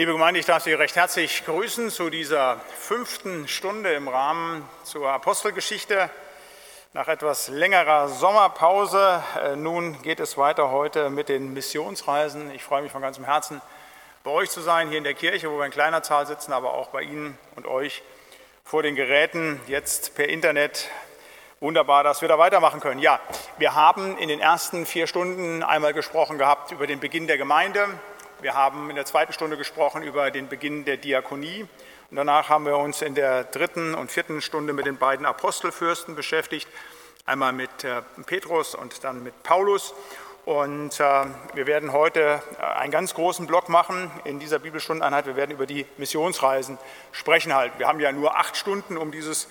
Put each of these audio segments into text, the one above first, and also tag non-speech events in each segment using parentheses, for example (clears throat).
Liebe Gemeinde, ich darf Sie recht herzlich grüßen zu dieser fünften Stunde im Rahmen zur Apostelgeschichte. Nach etwas längerer Sommerpause, äh, nun geht es weiter heute mit den Missionsreisen. Ich freue mich von ganzem Herzen, bei euch zu sein, hier in der Kirche, wo wir in kleiner Zahl sitzen, aber auch bei Ihnen und euch vor den Geräten, jetzt per Internet. Wunderbar, dass wir da weitermachen können. Ja, wir haben in den ersten vier Stunden einmal gesprochen gehabt über den Beginn der Gemeinde, wir haben in der zweiten Stunde gesprochen über den Beginn der Diakonie. Und danach haben wir uns in der dritten und vierten Stunde mit den beiden Apostelfürsten beschäftigt. Einmal mit äh, Petrus und dann mit Paulus. Und äh, wir werden heute äh, einen ganz großen Block machen in dieser Bibelstundeneinheit. Wir werden über die Missionsreisen sprechen halt. Wir haben ja nur acht Stunden, um dieses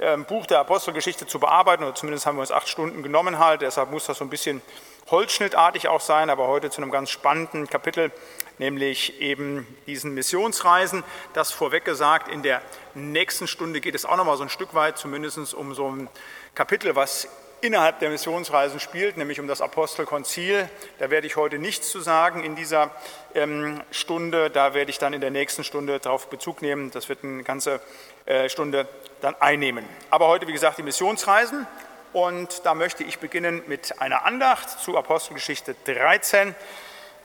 ähm, Buch der Apostelgeschichte zu bearbeiten, oder zumindest haben wir uns acht Stunden genommen halt. Deshalb muss das so ein bisschen holzschnittartig auch sein, aber heute zu einem ganz spannenden Kapitel, nämlich eben diesen Missionsreisen. Das vorweg gesagt, in der nächsten Stunde geht es auch noch mal so ein Stück weit, zumindest um so ein Kapitel, was innerhalb der Missionsreisen spielt, nämlich um das Apostelkonzil. Da werde ich heute nichts zu sagen in dieser ähm, Stunde. Da werde ich dann in der nächsten Stunde darauf Bezug nehmen. Das wird eine ganze äh, Stunde dann einnehmen. Aber heute, wie gesagt, die Missionsreisen. Und da möchte ich beginnen mit einer Andacht zu Apostelgeschichte 13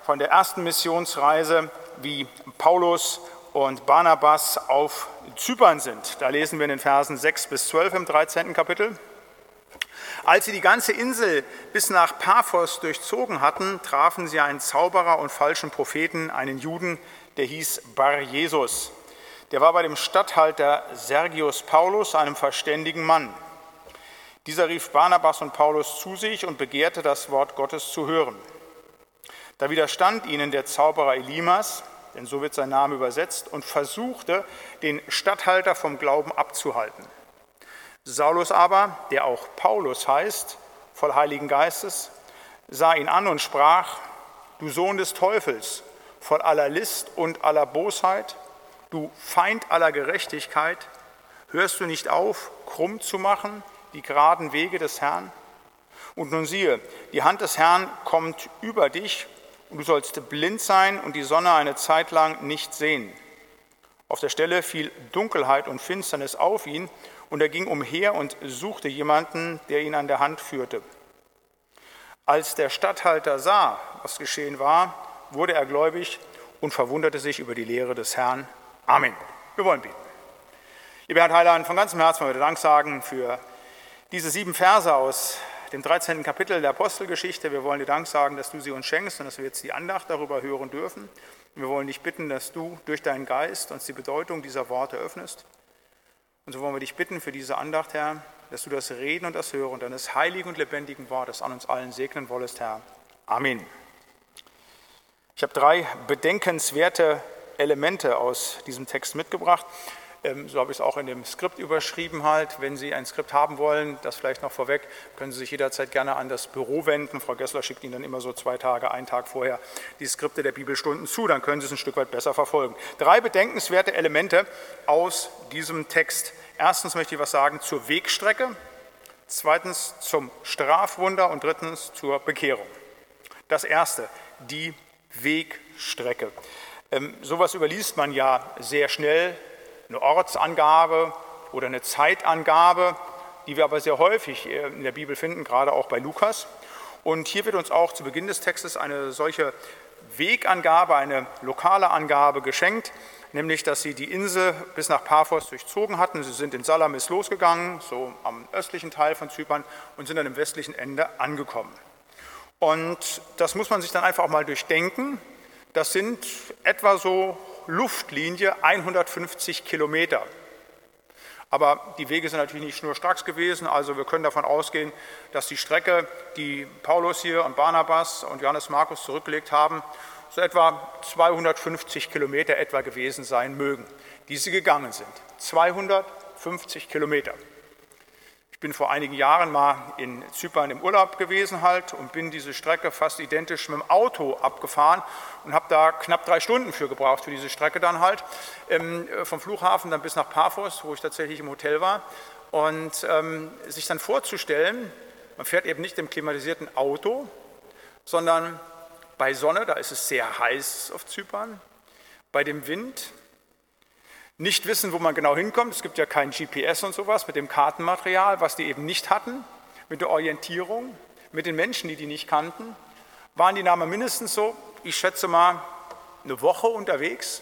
von der ersten Missionsreise, wie Paulus und Barnabas auf Zypern sind. Da lesen wir in den Versen 6 bis 12 im 13. Kapitel. Als sie die ganze Insel bis nach Paphos durchzogen hatten, trafen sie einen Zauberer und falschen Propheten, einen Juden, der hieß Bar Jesus. Der war bei dem Statthalter Sergius Paulus, einem verständigen Mann. Dieser rief Barnabas und Paulus zu sich und begehrte, das Wort Gottes zu hören. Da widerstand ihnen der Zauberer Elimas, denn so wird sein Name übersetzt, und versuchte, den Statthalter vom Glauben abzuhalten. Saulus aber, der auch Paulus heißt, voll Heiligen Geistes, sah ihn an und sprach, du Sohn des Teufels, voll aller List und aller Bosheit, du Feind aller Gerechtigkeit, hörst du nicht auf, krumm zu machen, die geraden Wege des Herrn? Und nun siehe, die Hand des Herrn kommt über dich und du sollst blind sein und die Sonne eine Zeit lang nicht sehen. Auf der Stelle fiel Dunkelheit und Finsternis auf ihn und er ging umher und suchte jemanden, der ihn an der Hand führte. Als der Statthalter sah, was geschehen war, wurde er gläubig und verwunderte sich über die Lehre des Herrn. Amen. Wir wollen beten. Lieber Herr Heiland, von ganzem Herzen wollen wir Dank sagen für diese sieben Verse aus dem 13. Kapitel der Apostelgeschichte, wir wollen dir Dank sagen, dass du sie uns schenkst und dass wir jetzt die Andacht darüber hören dürfen. Wir wollen dich bitten, dass du durch deinen Geist uns die Bedeutung dieser Worte öffnest. Und so wollen wir dich bitten für diese Andacht, Herr, dass du das Reden und das Hören deines heiligen und lebendigen Wortes an uns allen segnen wollest, Herr. Amen. Ich habe drei bedenkenswerte Elemente aus diesem Text mitgebracht. Ähm, so habe ich es auch in dem Skript überschrieben halt. Wenn Sie ein Skript haben wollen, das vielleicht noch vorweg, können Sie sich jederzeit gerne an das Büro wenden. Frau Gessler schickt Ihnen dann immer so zwei Tage, einen Tag vorher die Skripte der Bibelstunden zu. Dann können Sie es ein Stück weit besser verfolgen. Drei bedenkenswerte Elemente aus diesem Text. Erstens möchte ich was sagen zur Wegstrecke. Zweitens zum Strafwunder und drittens zur Bekehrung. Das erste, die Wegstrecke. Ähm, sowas überliest man ja sehr schnell, eine Ortsangabe oder eine Zeitangabe, die wir aber sehr häufig äh, in der Bibel finden, gerade auch bei Lukas. Und hier wird uns auch zu Beginn des Textes eine solche Wegangabe, eine lokale Angabe geschenkt, nämlich dass sie die Insel bis nach Paphos durchzogen hatten. Sie sind in Salamis losgegangen, so am östlichen Teil von Zypern, und sind dann im westlichen Ende angekommen. Und das muss man sich dann einfach auch mal durchdenken. Das sind etwa so Luftlinie 150 Kilometer. Aber die Wege sind natürlich nicht schnurstracks gewesen, also wir können davon ausgehen, dass die Strecke, die Paulus hier und Barnabas und Johannes Markus zurückgelegt haben, so etwa 250 Kilometer etwa gewesen sein mögen, die sie gegangen sind. 250 Kilometer. Ich bin vor einigen Jahren mal in Zypern im Urlaub gewesen halt und bin diese Strecke fast identisch mit dem Auto abgefahren und habe da knapp drei Stunden für gebraucht für diese Strecke dann halt ähm, vom Flughafen dann bis nach Paphos, wo ich tatsächlich im Hotel war und ähm, sich dann vorzustellen, man fährt eben nicht im klimatisierten Auto, sondern bei Sonne, da ist es sehr heiß auf Zypern. bei dem Wind, nicht wissen, wo man genau hinkommt. Es gibt ja kein GPS und sowas mit dem Kartenmaterial, was die eben nicht hatten, mit der Orientierung, mit den Menschen, die die nicht kannten. Waren die Namen mindestens so, ich schätze mal, eine Woche unterwegs.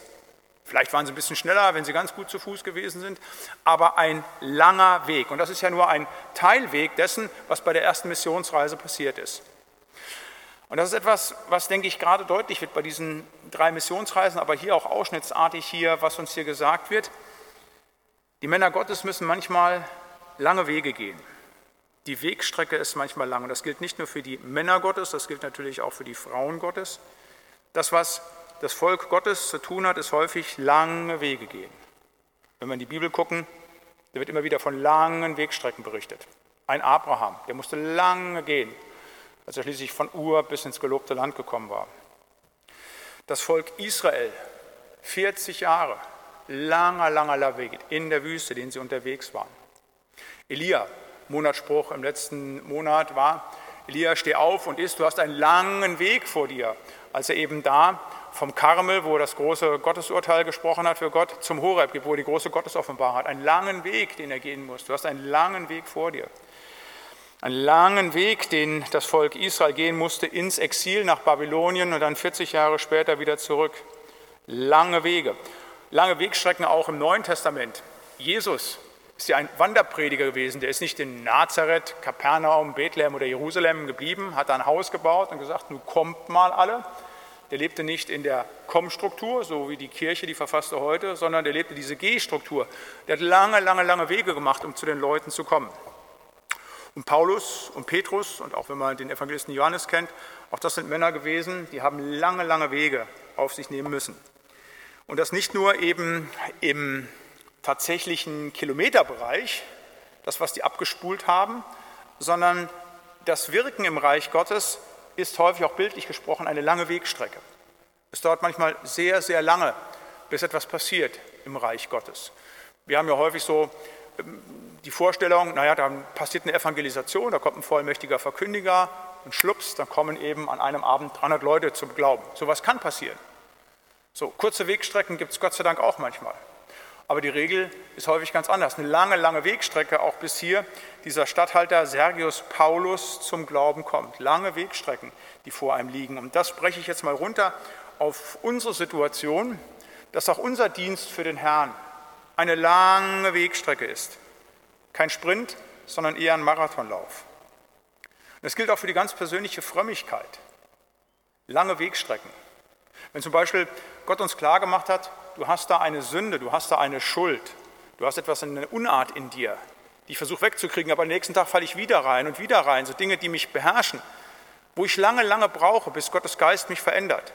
Vielleicht waren sie ein bisschen schneller, wenn sie ganz gut zu Fuß gewesen sind, aber ein langer Weg. Und das ist ja nur ein Teilweg dessen, was bei der ersten Missionsreise passiert ist. Und das ist etwas, was, denke ich, gerade deutlich wird bei diesen drei Missionsreisen, aber hier auch ausschnittsartig hier, was uns hier gesagt wird. Die Männer Gottes müssen manchmal lange Wege gehen. Die Wegstrecke ist manchmal lang. Und das gilt nicht nur für die Männer Gottes, das gilt natürlich auch für die Frauen Gottes. Das, was das Volk Gottes zu tun hat, ist häufig lange Wege gehen. Wenn wir in die Bibel gucken, da wird immer wieder von langen Wegstrecken berichtet. Ein Abraham, der musste lange gehen, als er schließlich von Ur bis ins gelobte Land gekommen war. Das Volk Israel, 40 Jahre, langer, langer Weg in der Wüste, den sie unterwegs waren. Elia, Monatsspruch im letzten Monat war, Elia, steh auf und isst, du hast einen langen Weg vor dir. Als er eben da vom Karmel, wo das große Gottesurteil gesprochen hat für Gott, zum Horeb, wo er die große Gottesoffenbarung hat. Einen langen Weg, den er gehen muss. Du hast einen langen Weg vor dir. Einen langen Weg, den das Volk Israel gehen musste ins Exil nach Babylonien und dann 40 Jahre später wieder zurück. Lange Wege. Lange Wegstrecken auch im Neuen Testament. Jesus ist ja ein Wanderprediger gewesen. Der ist nicht in Nazareth, Kapernaum, Bethlehem oder Jerusalem geblieben, hat da ein Haus gebaut und gesagt, nun kommt mal alle. Der lebte nicht in der Komm-Struktur, so wie die Kirche, die verfasste heute, sondern der lebte diese G-Struktur. Der hat lange, lange, lange Wege gemacht, um zu den Leuten zu kommen. Und Paulus und Petrus, und auch wenn man den Evangelisten Johannes kennt, auch das sind Männer gewesen, die haben lange, lange Wege auf sich nehmen müssen. Und das nicht nur eben im tatsächlichen Kilometerbereich, das, was die abgespult haben, sondern das Wirken im Reich Gottes ist häufig auch bildlich gesprochen eine lange Wegstrecke. Es dauert manchmal sehr, sehr lange, bis etwas passiert im Reich Gottes. Wir haben ja häufig so ähm, die Vorstellung, naja, dann passiert eine Evangelisation, da kommt ein vollmächtiger Verkündiger und schlups, dann kommen eben an einem Abend 300 Leute zum Glauben. So was kann passieren. So kurze Wegstrecken gibt es Gott sei Dank auch manchmal. Aber die Regel ist häufig ganz anders. Eine lange, lange Wegstrecke, auch bis hier dieser Statthalter Sergius Paulus zum Glauben kommt. Lange Wegstrecken, die vor einem liegen. Und das spreche ich jetzt mal runter auf unsere Situation, dass auch unser Dienst für den Herrn eine lange Wegstrecke ist. Kein Sprint, sondern eher ein Marathonlauf. Und das gilt auch für die ganz persönliche Frömmigkeit. Lange Wegstrecken. Wenn zum Beispiel Gott uns klargemacht hat, du hast da eine Sünde, du hast da eine Schuld, du hast etwas, eine Unart in dir, die ich versuche wegzukriegen, aber am nächsten Tag falle ich wieder rein und wieder rein, so Dinge, die mich beherrschen, wo ich lange, lange brauche, bis Gottes Geist mich verändert.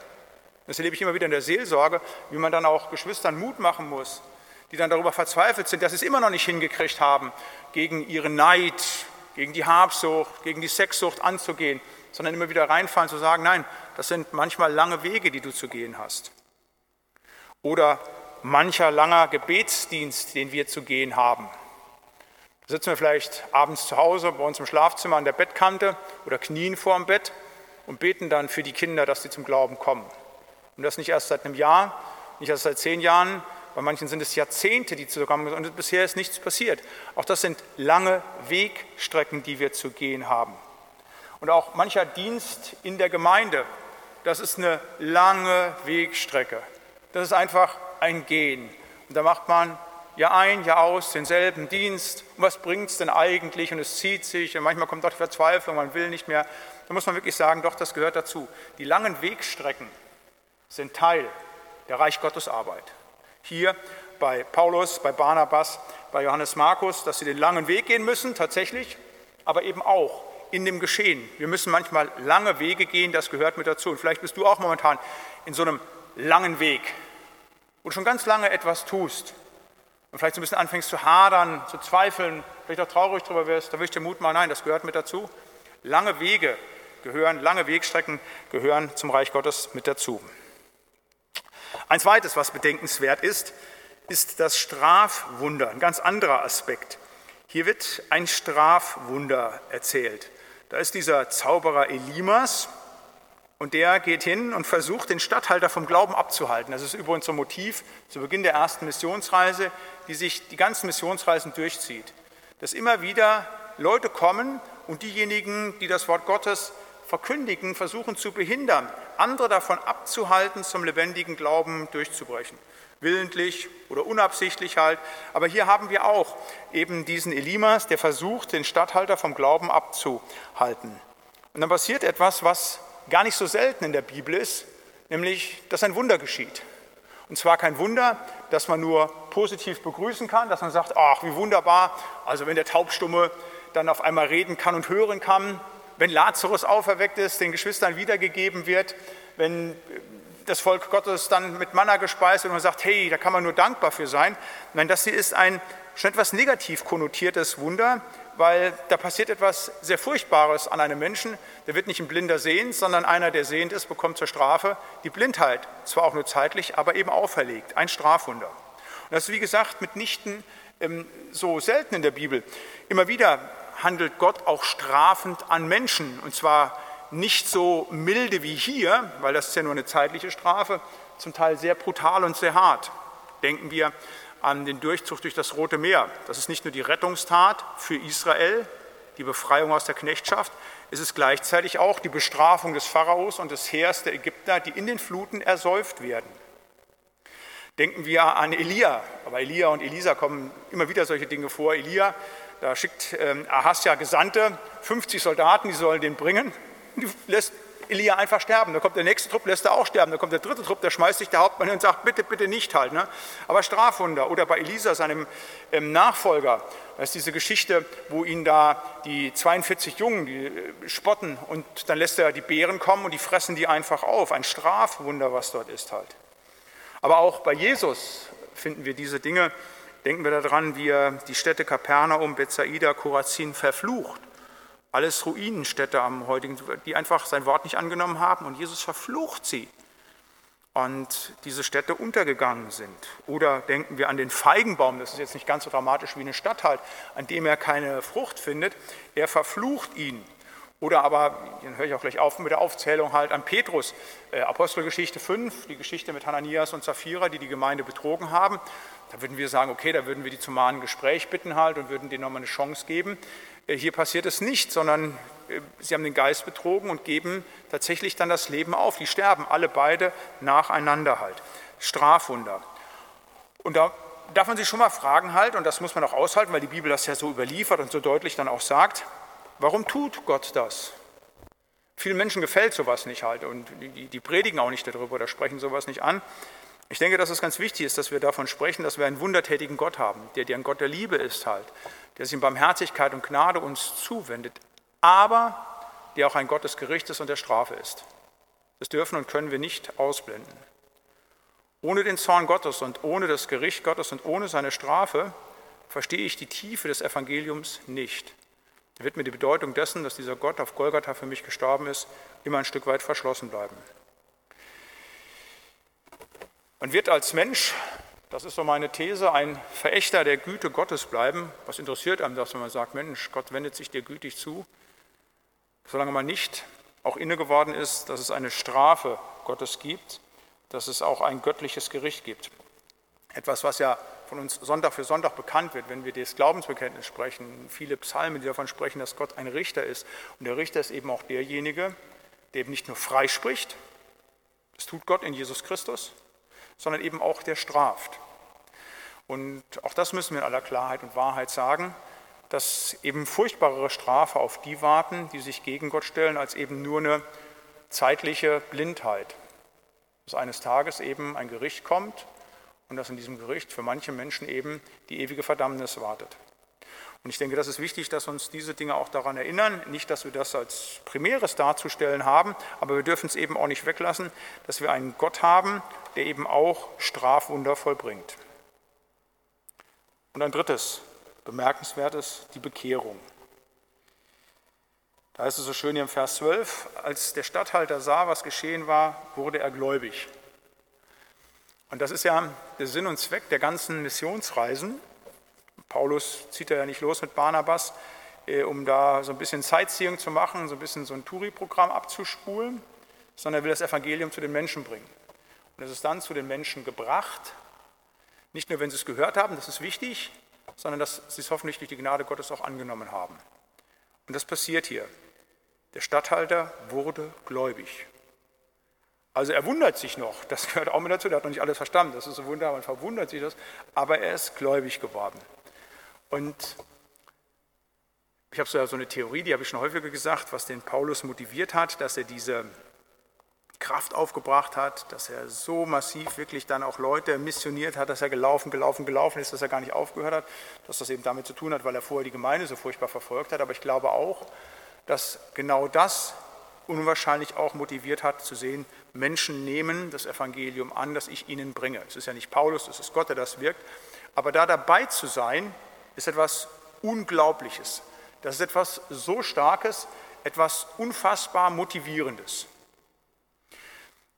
Das erlebe ich immer wieder in der Seelsorge, wie man dann auch Geschwistern Mut machen muss, die dann darüber verzweifelt sind, dass sie es immer noch nicht hingekriegt haben, gegen ihren Neid, gegen die Habsucht, gegen die Sexsucht anzugehen, sondern immer wieder reinfallen zu sagen, nein, das sind manchmal lange Wege, die du zu gehen hast. Oder mancher langer Gebetsdienst, den wir zu gehen haben. Da sitzen wir vielleicht abends zu Hause bei uns im Schlafzimmer an der Bettkante oder knien vor dem Bett und beten dann für die Kinder, dass sie zum Glauben kommen. Und das nicht erst seit einem Jahr, nicht erst seit zehn Jahren, bei manchen sind es Jahrzehnte, die zu kommen und bisher ist nichts passiert. Auch das sind lange Wegstrecken, die wir zu gehen haben. Und auch mancher Dienst in der Gemeinde, das ist eine lange Wegstrecke. Das ist einfach ein Gehen. Und da macht man Jahr ein, Jahr aus denselben Dienst. Und was bringt es denn eigentlich? Und es zieht sich und manchmal kommt doch die Verzweiflung, man will nicht mehr. Da muss man wirklich sagen, doch, das gehört dazu. Die langen Wegstrecken sind Teil der Reich Gottes Arbeit. Hier bei Paulus, bei Barnabas, bei Johannes Markus, dass sie den langen Weg gehen müssen, tatsächlich, aber eben auch in dem Geschehen. Wir müssen manchmal lange Wege gehen, das gehört mit dazu. Und vielleicht bist du auch momentan in so einem langen Weg, du schon ganz lange etwas tust und vielleicht so ein bisschen anfängst zu hadern, zu zweifeln, vielleicht auch traurig darüber wirst, da würde ich dir Mut machen, nein, das gehört mit dazu. Lange Wege gehören, lange Wegstrecken gehören zum Reich Gottes mit dazu. Ein zweites, was bedenkenswert ist, ist das Strafwunder, ein ganz anderer Aspekt. Hier wird ein Strafwunder erzählt. Da ist dieser Zauberer Elimas, Und der geht hin und versucht, den Statthalter vom Glauben abzuhalten. Das ist übrigens so ein Motiv zu Beginn der ersten Missionsreise, die sich die ganzen Missionsreisen durchzieht. Dass immer wieder Leute kommen und diejenigen, die das Wort Gottes verkündigen, versuchen zu behindern, andere davon abzuhalten, zum lebendigen Glauben durchzubrechen. Willentlich oder unabsichtlich halt. Aber hier haben wir auch eben diesen Elimas, der versucht, den Statthalter vom Glauben abzuhalten. Und dann passiert etwas, was gar nicht so selten in der Bibel ist, nämlich, dass ein Wunder geschieht. Und zwar kein Wunder, das man nur positiv begrüßen kann, dass man sagt, ach, wie wunderbar, also wenn der Taubstumme dann auf einmal reden kann und hören kann, wenn Lazarus auferweckt ist, den Geschwistern wiedergegeben wird, wenn das Volk Gottes dann mit Manna gespeist wird und man sagt, hey, da kann man nur dankbar für sein. Nein, das hier ist ein schon etwas negativ konnotiertes Wunder, weil da passiert etwas sehr Furchtbares an einem Menschen. Der wird nicht ein Blinder sehen, sondern einer, der sehend ist, bekommt zur Strafe die Blindheit, zwar auch nur zeitlich, aber eben auferlegt, ein Strafwunder. Und das ist, wie gesagt, mitnichten ähm, so selten in der Bibel. Immer wieder handelt Gott auch strafend an Menschen, und zwar nicht so milde wie hier, weil das ist ja nur eine zeitliche Strafe, zum Teil sehr brutal und sehr hart. Denken wir an den Durchzug durch das Rote Meer. Das ist nicht nur die Rettungstat für Israel, die Befreiung aus der Knechtschaft, es ist gleichzeitig auch die Bestrafung des Pharaos und des Heers der Ägypter, die in den Fluten ersäuft werden. Denken wir an Elia, aber Elia und Elisa kommen immer wieder solche Dinge vor. Elia, da schickt ähm, Ahasja Gesandte, 50 Soldaten, die sollen den bringen, die lässt Elia einfach sterben. Da kommt der nächste Trupp, lässt er auch sterben. Da kommt der dritte Trupp, da schmeißt sich der Hauptmann hin und sagt, bitte, bitte nicht halt. Ne? Aber Strafwunder. Oder bei Elisa, seinem ähm, Nachfolger, da ist diese Geschichte, wo ihn da die 42 Jungen die, äh, spotten und dann lässt er die Bären kommen und die fressen die einfach auf. Ein Strafwunder, was dort ist halt. Aber auch bei Jesus finden wir diese Dinge. Denken wir daran, wie er die Städte Kapernaum, Bethsaida, Korazin verflucht alles Ruinenstädte am heutigen, die einfach sein Wort nicht angenommen haben und Jesus verflucht sie und diese Städte untergegangen sind. Oder denken wir an den Feigenbaum, das ist jetzt nicht ganz so dramatisch wie eine Stadt halt, an dem er keine Frucht findet, er verflucht ihn. Oder aber, dann höre ich auch gleich auf mit der Aufzählung halt an Petrus, äh, Apostelgeschichte 5, die Geschichte mit Hananias und Sapphira, die die Gemeinde betrogen haben. Da würden wir sagen, okay, da würden wir die zum mahnen Gespräch bitten halt und würden denen nochmal eine Chance geben. Äh, hier passiert es nicht, sondern äh, sie haben den Geist betrogen und geben tatsächlich dann das Leben auf. Die sterben alle beide nacheinander halt. Strafwunder. Und da darf man sich schon mal fragen halt, und das muss man auch aushalten, weil die Bibel das ja so überliefert und so deutlich dann auch sagt, warum tut Gott das? Vielen Menschen gefällt sowas nicht halt und die, die predigen auch nicht darüber oder sprechen sowas nicht an. Ich denke, dass es ganz wichtig ist, dass wir davon sprechen, dass wir einen wundertätigen Gott haben, der, ein Gott der Liebe ist halt, der sich in Barmherzigkeit und Gnade uns zuwendet, aber der auch ein Gott des Gerichtes und der Strafe ist. Das dürfen und können wir nicht ausblenden. Ohne den Zorn Gottes und ohne das Gericht Gottes und ohne seine Strafe verstehe ich die Tiefe des Evangeliums nicht. Da wird mir die Bedeutung dessen, dass dieser Gott auf Golgatha für mich gestorben ist, immer ein Stück weit verschlossen bleiben. Man wird als Mensch das ist so meine These, ein Verächter der Güte Gottes bleiben. Was interessiert einem das, wenn man sagt, Mensch, Gott wendet sich dir gütig zu? Solange man nicht auch inne geworden ist, dass es eine Strafe Gottes gibt, dass es auch ein göttliches Gericht gibt. Etwas, was ja von uns Sonntag für Sonntag bekannt wird, wenn wir das Glaubensbekenntnis sprechen. Viele Psalmen, die davon sprechen, dass Gott ein Richter ist. Und der Richter ist eben auch derjenige, der eben nicht nur freispricht, das tut Gott in Jesus Christus, sondern eben auch der straft. Und auch das müssen wir in aller Klarheit und Wahrheit sagen, dass eben furchtbarere Strafe auf die warten, die sich gegen Gott stellen, als eben nur eine zeitliche Blindheit. Dass eines Tages eben ein Gericht kommt und dass in diesem Gericht für manche Menschen eben die ewige Verdammnis wartet. Und ich denke, das ist wichtig, dass uns diese Dinge auch daran erinnern. Nicht, dass wir das als Primäres darzustellen haben, aber wir dürfen es eben auch nicht weglassen, dass wir einen Gott haben, der eben auch Strafwunder vollbringt. Und ein drittes, bemerkenswertes, die Bekehrung. Da ist es so schön hier im Vers 12, als der Statthalter sah, was geschehen war, wurde er gläubig. Und das ist ja der Sinn und Zweck der ganzen Missionsreisen. Paulus zieht ja nicht los mit Barnabas, äh, um da so ein bisschen Sightseeing zu machen, so ein bisschen so ein Touri-Programm abzuspulen, sondern er will das Evangelium zu den Menschen bringen. Und es ist dann zu den Menschen gebracht, nicht nur, wenn sie es gehört haben, das ist wichtig, sondern dass sie es hoffentlich durch die Gnade Gottes auch angenommen haben. Und das passiert hier. Der Statthalter wurde gläubig. Also er wundert sich noch, das gehört auch mit dazu, der hat noch nicht alles verstanden, das ist so wunderbar, man verwundert sich das, aber er ist gläubig geworden. Und ich habe so eine Theorie, die habe ich schon häufiger gesagt, was den Paulus motiviert hat, dass er diese Kraft aufgebracht hat, dass er so massiv wirklich dann auch Leute missioniert hat, dass er gelaufen, gelaufen, gelaufen ist, dass er gar nicht aufgehört hat, dass das eben damit zu tun hat, weil er vorher die Gemeinde so furchtbar verfolgt hat. Aber ich glaube auch, dass genau das unwahrscheinlich auch motiviert hat, zu sehen, Menschen nehmen das Evangelium an, das ich ihnen bringe. Es ist ja nicht Paulus, es ist Gott, der das wirkt. Aber da dabei zu sein, ist etwas Unglaubliches. Das ist etwas so Starkes, etwas unfassbar Motivierendes.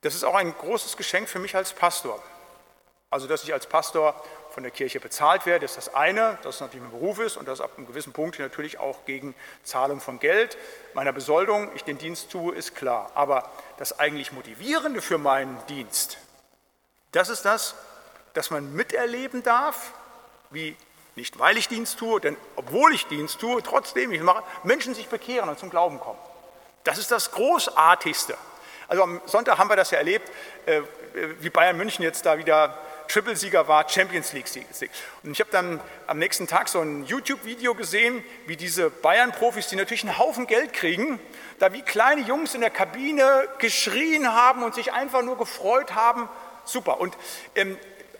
Das ist auch ein großes Geschenk für mich als Pastor. Also, dass ich als Pastor von der Kirche bezahlt werde, ist das eine, dass es natürlich mein Beruf ist und dass ab einem gewissen Punkt natürlich auch gegen Zahlung von Geld, meiner Besoldung, ich den Dienst tue, ist klar. Aber das eigentlich Motivierende für meinen Dienst, das ist das, dass man miterleben darf, wie nicht weil ich Dienst tue, denn obwohl ich Dienst tue, trotzdem ich mache, Menschen sich bekehren und zum Glauben kommen. Das ist das Großartigste. Also am Sonntag haben wir das ja erlebt, äh, wie Bayern München jetzt da wieder Triple-Sieger war, Champions League-Sieg. Und ich habe dann am nächsten Tag so ein YouTube-Video gesehen, wie diese Bayern-Profis, die natürlich einen Haufen Geld kriegen, da wie kleine Jungs in der Kabine geschrien haben und sich einfach nur gefreut haben. Super. Und ähm,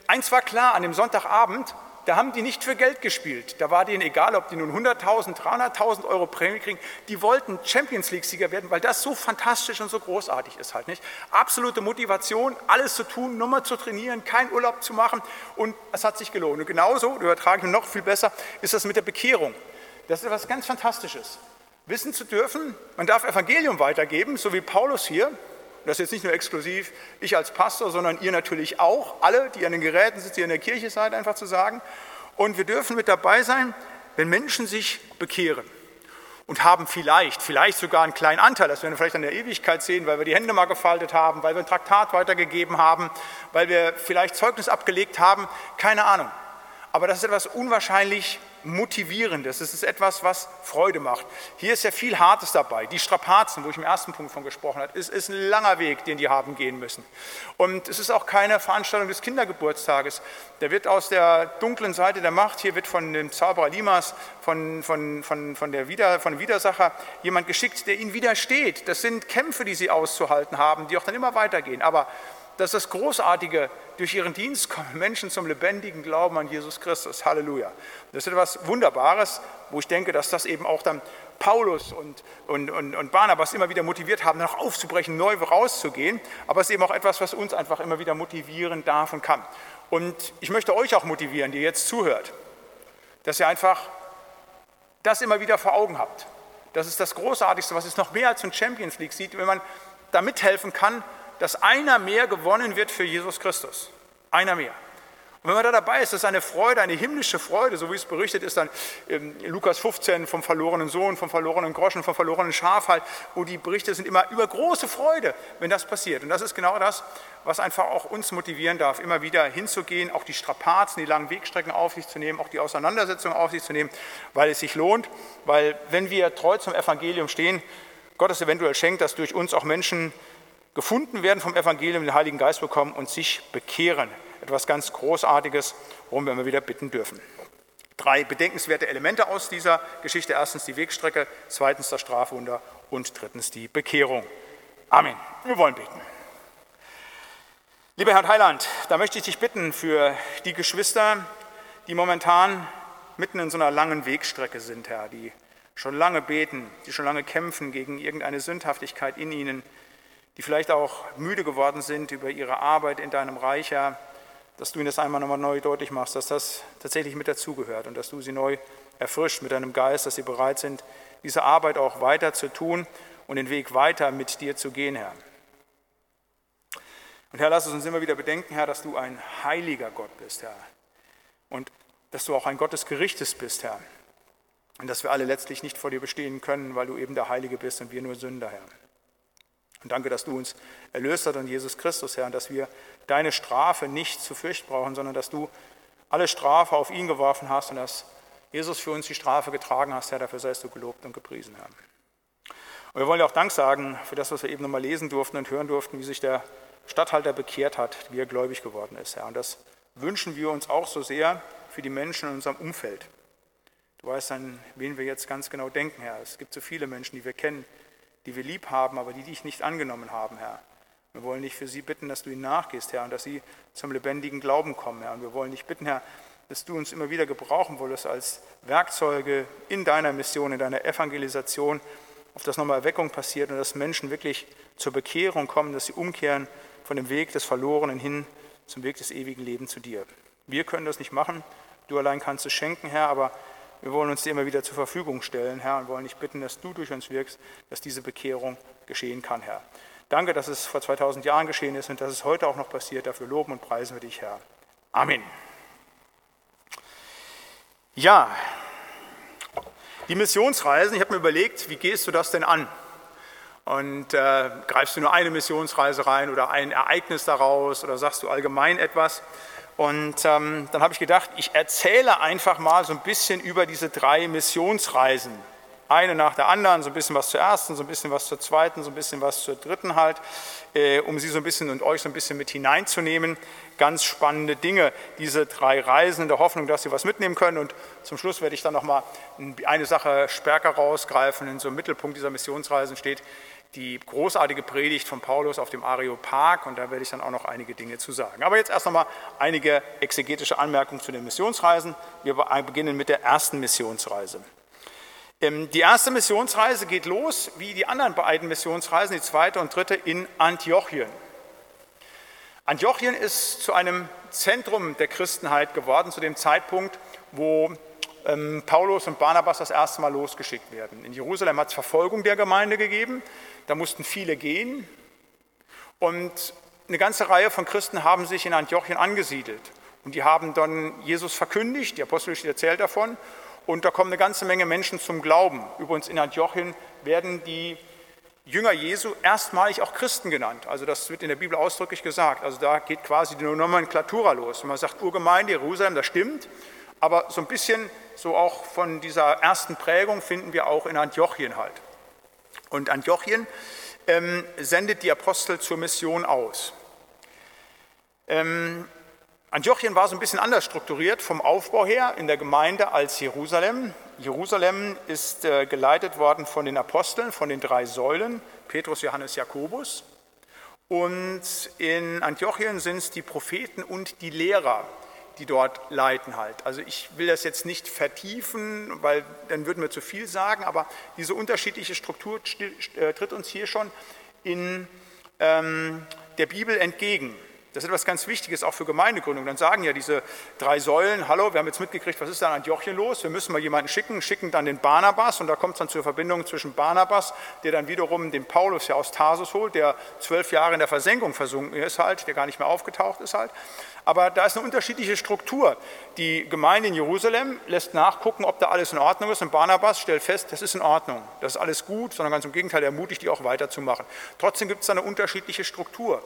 eins war klar, an dem Sonntagabend, da haben die nicht für Geld gespielt. Da war denen egal, ob die nun 100.000, 300.000 Euro Prämie kriegen. Die wollten Champions League-Sieger werden, weil das so fantastisch und so großartig ist halt nicht. Absolute Motivation, alles zu tun, Nummer zu trainieren, keinen Urlaub zu machen und es hat sich gelohnt. Und genauso, übertragen noch viel besser, ist das mit der Bekehrung. Das ist etwas ganz Fantastisches. Wissen zu dürfen, man darf Evangelium weitergeben, so wie Paulus hier, das ist jetzt nicht nur exklusiv ich als Pastor, sondern ihr natürlich auch, alle, die an den Geräten sitzen, die in der Kirche seid, einfach zu sagen. Und wir dürfen mit dabei sein, wenn Menschen sich bekehren und haben vielleicht, vielleicht sogar einen kleinen Anteil, das werden wir vielleicht an der Ewigkeit sehen, weil wir die Hände mal gefaltet haben, weil wir ein Traktat weitergegeben haben, weil wir vielleicht Zeugnis abgelegt haben, keine Ahnung. Aber das ist etwas unwahrscheinlich Motivierendes. Es ist etwas, was Freude macht. Hier ist ja viel Hartes dabei. Die Strapazen, wo ich im ersten Punkt von gesprochen habe, ist, ist ein langer Weg, den die haben gehen müssen. Und es ist auch keine Veranstaltung des Kindergeburtstages. Der wird aus der dunklen Seite der Macht, hier wird von dem Zauberer Limas, von, von, von, von, der Wider, von Widersacher, jemand geschickt, der ihnen widersteht. Das sind Kämpfe, die sie auszuhalten haben, die auch dann immer weitergehen. Aber das ist das Großartige, durch ihren Dienst kommen Menschen zum lebendigen Glauben an Jesus Christus. Halleluja. Das ist etwas Wunderbares, wo ich denke, dass das eben auch dann Paulus und, und, und, und Barnabas immer wieder motiviert haben, noch aufzubrechen, neu rauszugehen. Aber es ist eben auch etwas, was uns einfach immer wieder motivieren darf und kann. Und ich möchte euch auch motivieren, die jetzt zuhört, dass ihr einfach das immer wieder vor Augen habt. Das ist das Großartigste, was es noch mehr als ein Champions League sieht, wenn man da mithelfen kann, dass einer mehr gewonnen wird für Jesus Christus. Einer mehr. Und wenn man da dabei ist, das ist eine Freude, eine himmlische Freude, so wie es berichtet ist dann in Lukas 15 vom verlorenen Sohn, vom verlorenen Groschen, vom verlorenen Schaf halt, wo die Berichte sind immer über große Freude, wenn das passiert. Und das ist genau das, was einfach auch uns motivieren darf, immer wieder hinzugehen, auch die Strapazen, die langen Wegstrecken auf sich zu nehmen, auch die Auseinandersetzungen auf sich zu nehmen, weil es sich lohnt, weil wenn wir treu zum Evangelium stehen, Gott es eventuell schenkt, dass durch uns auch Menschen gefunden werden vom Evangelium, den Heiligen Geist bekommen und sich bekehren. Etwas ganz Großartiges, worum wir immer wieder bitten dürfen. Drei bedenkenswerte Elemente aus dieser Geschichte. Erstens die Wegstrecke, zweitens das Strafwunder und drittens die Bekehrung. Amen. Wir wollen beten. Lieber Herr Heiland, da möchte ich dich bitten für die Geschwister, die momentan mitten in so einer langen Wegstrecke sind, Herr, die schon lange beten, die schon lange kämpfen gegen irgendeine Sündhaftigkeit in ihnen, die vielleicht auch müde geworden sind über ihre Arbeit in deinem Reich, Herr, dass du ihnen das einmal nochmal neu deutlich machst, dass das tatsächlich mit dazugehört und dass du sie neu erfrischt mit deinem Geist, dass sie bereit sind, diese Arbeit auch weiter zu tun und den Weg weiter mit dir zu gehen, Herr. Und Herr, lass es uns immer wieder bedenken, Herr, dass du ein heiliger Gott bist, Herr. Und dass du auch ein Gott des Gerichtes bist, Herr. Und dass wir alle letztlich nicht vor dir bestehen können, weil du eben der Heilige bist und wir nur Sünder, Herr. Und danke, dass du uns erlöst hast und Jesus Christus, Herr, und dass wir deine Strafe nicht zu fürchten brauchen, sondern dass du alle Strafe auf ihn geworfen hast und dass Jesus für uns die Strafe getragen hast, Herr. Dafür seist du gelobt und gepriesen, Herr. Und wir wollen dir auch Dank sagen für das, was wir eben nochmal lesen durften und hören durften, wie sich der Statthalter bekehrt hat, wie er gläubig geworden ist, Herr. Und das wünschen wir uns auch so sehr für die Menschen in unserem Umfeld. Du weißt, an wen wir jetzt ganz genau denken, Herr. Es gibt so viele Menschen, die wir kennen, die wir lieb haben, aber die dich nicht angenommen haben, Herr. Wir wollen dich für sie bitten, dass du ihnen nachgehst, Herr, und dass sie zum lebendigen Glauben kommen, Herr. Und wir wollen dich bitten, Herr, dass du uns immer wieder gebrauchen wolltest als Werkzeuge in deiner Mission, in deiner Evangelisation, auf das nochmal Erweckung passiert und dass Menschen wirklich zur Bekehrung kommen, dass sie umkehren von dem Weg des Verlorenen hin zum Weg des ewigen Lebens zu dir. Wir können das nicht machen, du allein kannst es schenken, Herr, aber wir wollen uns dir immer wieder zur Verfügung stellen, Herr, und wollen dich bitten, dass du durch uns wirkst, dass diese Bekehrung geschehen kann, Herr. Danke, dass es vor 2000 Jahren geschehen ist und dass es heute auch noch passiert. Dafür loben und preisen wir dich, Herr. Amen. Ja, die Missionsreisen, ich habe mir überlegt, wie gehst du das denn an? Und äh, greifst du nur eine Missionsreise rein oder ein Ereignis daraus oder sagst du allgemein etwas? Und ähm, dann habe ich gedacht, ich erzähle einfach mal so ein bisschen über diese drei Missionsreisen, eine nach der anderen, so ein bisschen was zur ersten, so ein bisschen was zur zweiten, so ein bisschen was zur dritten halt, äh, um sie so ein bisschen und euch so ein bisschen mit hineinzunehmen. Ganz spannende Dinge, diese drei Reisen in der Hoffnung, dass sie was mitnehmen können. Und zum Schluss werde ich dann nochmal eine Sache stärker rausgreifen. In so einem Mittelpunkt dieser Missionsreisen steht die großartige Predigt von Paulus auf dem Areopag und da werde ich dann auch noch einige Dinge zu sagen. Aber jetzt erst nochmal einige exegetische Anmerkungen zu den Missionsreisen. Wir beginnen mit der ersten Missionsreise. Ähm, die erste Missionsreise geht los, wie die anderen beiden Missionsreisen, die zweite und dritte, in Antiochien. Antiochien ist zu einem Zentrum der Christenheit geworden, zu dem Zeitpunkt, wo Paulus und Barnabas das erste Mal losgeschickt werden. In Jerusalem hat es Verfolgung der Gemeinde gegeben, da mussten viele gehen und eine ganze Reihe von Christen haben sich in Antiochien angesiedelt. Und die haben dann Jesus verkündigt, die Apostelgeschichte erzählt davon, und da kommen eine ganze Menge Menschen zum Glauben. Übrigens in Antiochien werden die Jünger Jesu erstmalig auch Christen genannt. Also das wird in der Bibel ausdrücklich gesagt. Also da geht quasi die Nomenklatura los. Und man sagt Urgemeinde Jerusalem, das stimmt. Aber so ein bisschen so auch von dieser ersten Prägung finden wir auch in Antiochien halt. Und Antiochien ähm, sendet die Apostel zur Mission aus. Ähm, Antiochien war so ein bisschen anders strukturiert vom Aufbau her in der Gemeinde als Jerusalem. Jerusalem ist äh, geleitet worden von den Aposteln, von den drei Säulen, Petrus, Johannes, Jakobus. Und in Antiochien sind es die Propheten und die Lehrer, die dort leiten halt. Also ich will das jetzt nicht vertiefen, weil dann würden wir zu viel sagen, aber diese unterschiedliche Struktur äh, tritt uns hier schon in ähm, der Bibel entgegen. Das ist etwas ganz Wichtiges auch für Gemeindegründung. Dann sagen ja diese drei Säulen, hallo, wir haben jetzt mitgekriegt, was ist da an Antiochien los? Wir müssen mal jemanden schicken, schicken dann den Barnabas und da kommt es dann zur Verbindung zwischen Barnabas, der dann wiederum den Paulus ja aus Tarsus holt, der zwölf Jahre in der Versenkung versunken ist halt, der gar nicht mehr aufgetaucht ist halt. Aber da ist eine unterschiedliche Struktur. Die Gemeinde in Jerusalem lässt nachgucken, ob da alles in Ordnung ist und Barnabas stellt fest, das ist in Ordnung, das ist alles gut, sondern ganz im Gegenteil, er ermutigt die auch weiterzumachen. Trotzdem gibt es da eine unterschiedliche Struktur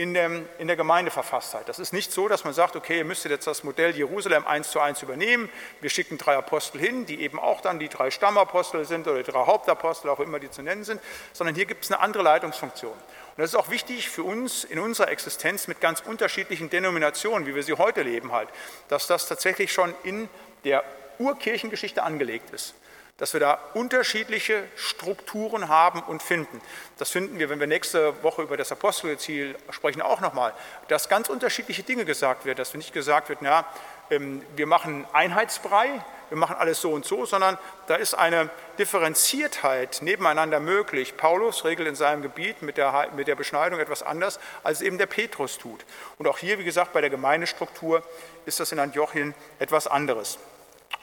in, dem, in der Gemeindeverfasstheit. Das ist nicht so, dass man sagt, okay, ihr müsstet jetzt das Modell Jerusalem eins zu eins übernehmen. Wir schicken drei Apostel hin, die eben auch dann die drei Stammapostel sind oder die drei Hauptapostel, auch immer die zu nennen sind, sondern hier gibt es eine andere Leitungsfunktion. Und das ist auch wichtig für uns in unserer Existenz mit ganz unterschiedlichen Denominationen, wie wir sie heute leben halt, dass das tatsächlich schon in der Urkirchengeschichte angelegt ist dass wir da unterschiedliche Strukturen haben und finden. Das finden wir, wenn wir nächste Woche über das Apostelziel sprechen, auch nochmal, dass ganz unterschiedliche Dinge gesagt werden, dass nicht gesagt wird, na, ähm, wir machen Einheitsbrei, wir machen alles so und so, sondern da ist eine Differenziertheit nebeneinander möglich. Paulus regelt in seinem Gebiet mit der, mit der Beschneidung etwas anders, als eben der Petrus tut. Und auch hier, wie gesagt, bei der Gemeindestruktur ist das in Antiochien etwas anderes.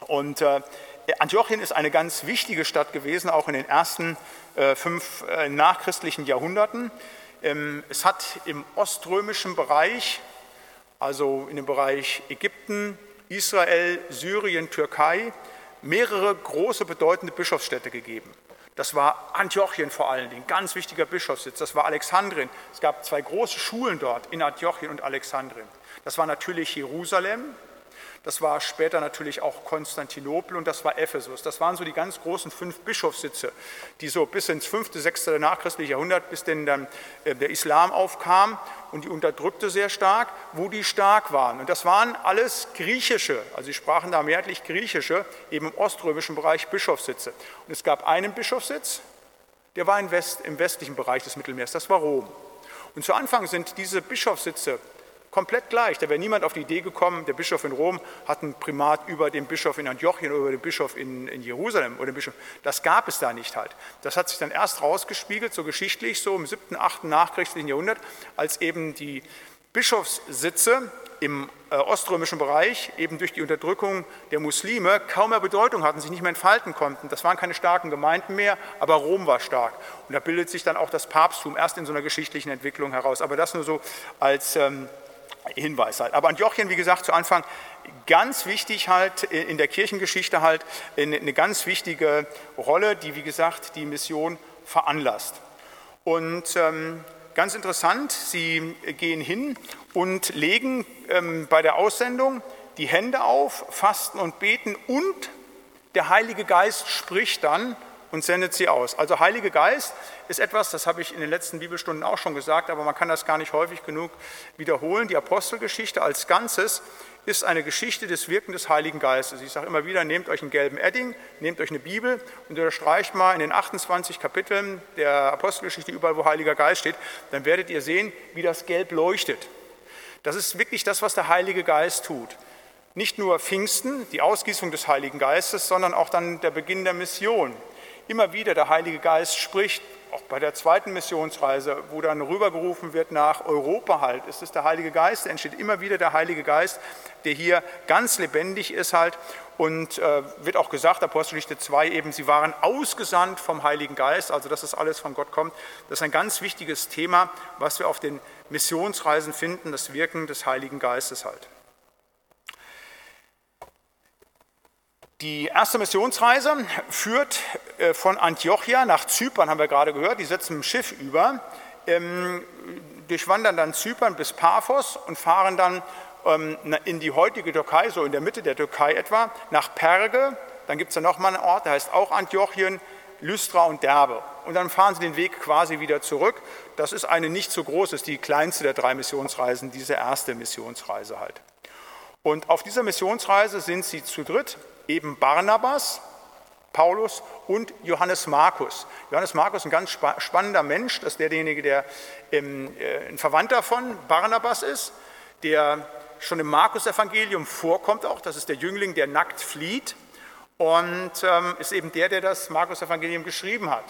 Und äh, Antiochien ist eine ganz wichtige Stadt gewesen, auch in den ersten äh, fünf äh, nachchristlichen Jahrhunderten. Ähm, es hat im oströmischen Bereich, also in dem Bereich Ägypten, Israel, Syrien, Türkei, mehrere große bedeutende Bischofsstädte gegeben. Das war Antiochien vor allen Dingen, ganz wichtiger Bischofssitz. Das war Alexandrien. Es gab zwei große Schulen dort in Antiochien und Alexandrien. Das war natürlich Jerusalem, das war später natürlich auch Konstantinopel und das war Ephesus. Das waren so die ganz großen fünf Bischofssitze, die so bis ins fünfte, sechste nachchristliche Jahrhundert, bis denn dann äh, der Islam aufkam und die unterdrückte sehr stark, wo die stark waren. Und das waren alles griechische, also sie sprachen da mehrheitlich griechische, eben im oströmischen Bereich Bischofssitze. Und es gab einen Bischofssitz, der war im, West, im westlichen Bereich des Mittelmeers, das war Rom. Und zu Anfang sind diese Bischofssitze komplett gleich. Da wäre niemand auf die Idee gekommen, der Bischof in Rom hat ein Primat über den Bischof in Antiochien oder über den Bischof in, in Jerusalem. Oder den Bischof. Das gab es da nicht halt. Das hat sich dann erst rausgespiegelt, so geschichtlich, so im 7., 8. nachchristlichen Jahrhundert, als eben die Bischofssitze im äh, oströmischen Bereich eben durch die Unterdrückung der Muslime kaum mehr Bedeutung hatten, sich nicht mehr entfalten konnten. Das waren keine starken Gemeinden mehr, aber Rom war stark. Und da bildet sich dann auch das Papsttum erst in so einer geschichtlichen Entwicklung heraus. Aber das nur so als ähm, Hinweis halt. Aber Antiochien, wie gesagt, zu Anfang ganz wichtig halt in der Kirchengeschichte halt eine ganz wichtige Rolle, die, wie gesagt, die Mission veranlasst. Und ähm, ganz interessant, sie gehen hin und legen ähm, bei der Aussendung die Hände auf, fasten und beten und der Heilige Geist spricht dann und sendet sie aus. Also Heilige Geist ist etwas, das habe ich in den letzten Bibelstunden auch schon gesagt, aber man kann das gar nicht häufig genug wiederholen. Die Apostelgeschichte als Ganzes ist eine Geschichte des Wirken des Heiligen Geistes. Ich sage immer wieder, nehmt euch einen gelben Edding, nehmt euch eine Bibel und unterstreicht mal in den 28 Kapiteln der Apostelgeschichte überall, wo Heiliger Geist steht, dann werdet ihr sehen, wie das Gelb leuchtet. Das ist wirklich das, was der Heilige Geist tut. Nicht nur Pfingsten, die Ausgießung des Heiligen Geistes, sondern auch dann der Beginn der Mission immer wieder der Heilige Geist spricht, auch bei der zweiten Missionsreise, wo dann rübergerufen wird nach Europa halt, ist es der Heilige Geist, da entsteht immer wieder der Heilige Geist, der hier ganz lebendig ist halt und äh, wird auch gesagt, Apostelgeschichte 2 eben, sie waren ausgesandt vom Heiligen Geist, also dass das alles von Gott kommt. Das ist ein ganz wichtiges Thema, was wir auf den Missionsreisen finden, das Wirken des Heiligen Geistes halt. Die erste Missionsreise führt äh, von Antiochia nach Zypern, haben wir gerade gehört. Die setzen ein Schiff über, ähm, durchwandern dann Zypern bis Paphos und fahren dann ähm, in die heutige Türkei, so in der Mitte der Türkei etwa, nach Perge. Dann gibt es da nochmal einen Ort, der heißt auch Antiochien, Lystra und Derbe. Und dann fahren sie den Weg quasi wieder zurück. Das ist eine nicht so große, ist die kleinste der drei Missionsreisen, diese erste Missionsreise halt. Und auf dieser Missionsreise sind sie zu dritt, eben Barnabas, Paulus und Johannes Markus. Johannes Markus ist ein ganz spannender Mensch, das ist derjenige, der äh, ein Verwandter von Barnabas ist, der schon im Markus-Evangelium vorkommt auch, das ist der Jüngling, der nackt flieht und ähm, ist eben der, der das Markus-Evangelium geschrieben hat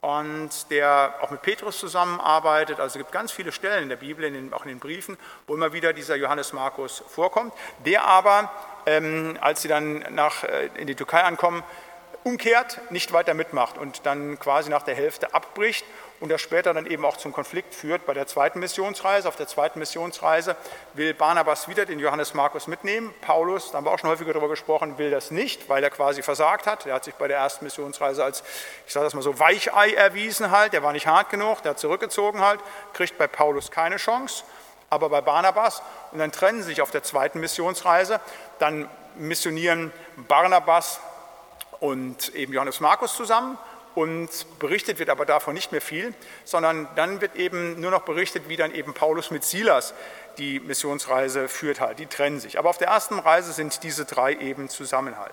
und der auch mit Petrus zusammenarbeitet. Also es gibt ganz viele Stellen in der Bibel, auch in den Briefen, wo immer wieder dieser Johannes Markus vorkommt, der aber ähm, als sie dann nach, äh, in die Türkei ankommen, umkehrt, nicht weiter mitmacht und dann quasi nach der Hälfte abbricht und das später dann eben auch zum Konflikt führt bei der zweiten Missionsreise. Auf der zweiten Missionsreise will Barnabas wieder den Johannes Markus mitnehmen. Paulus, da haben wir auch schon häufiger darüber gesprochen, will das nicht, weil er quasi versagt hat. Er hat sich bei der ersten Missionsreise als, ich sage das mal so, Weichei erwiesen halt. Der war nicht hart genug, der hat zurückgezogen halt, kriegt bei Paulus keine Chance aber bei Barnabas. Und dann trennen sie sich auf der zweiten Missionsreise. Dann missionieren Barnabas und eben Johannes Markus zusammen. Und berichtet wird aber davon nicht mehr viel, sondern dann wird eben nur noch berichtet, wie dann eben Paulus mit Silas die Missionsreise führt halt. Die trennen sich. Aber auf der ersten Reise sind diese drei eben zusammen halt.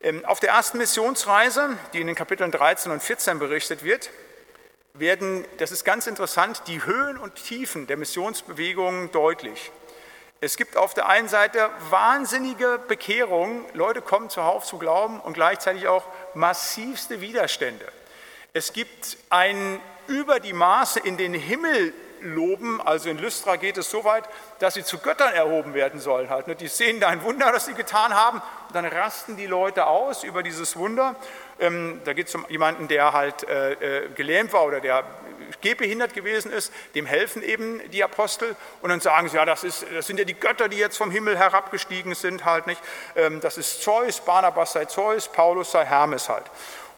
Ähm, auf der ersten Missionsreise, die in den Kapiteln 13 und 14 berichtet wird, werden, das ist ganz interessant, die Höhen und Tiefen der Missionsbewegung deutlich. Es gibt auf der einen Seite wahnsinnige Bekehrungen, Leute kommen zuhauf zu glauben und gleichzeitig auch massivste Widerstände. Es gibt ein über die Maße in den Himmel loben. Also in Lystra geht es so weit, dass sie zu Göttern erhoben werden sollen. Halt. Ne? Die sehen da ein Wunder, das sie getan haben, und dann rasten die Leute aus über dieses Wunder. Ähm, da geht es um jemanden, der halt äh, äh, gelähmt war oder der gehbehindert gewesen ist, dem helfen eben die Apostel und dann sagen sie, ja, das, ist, das sind ja die Götter, die jetzt vom Himmel herabgestiegen sind halt nicht. Ähm, das ist Zeus, Barnabas sei Zeus, Paulus sei Hermes halt.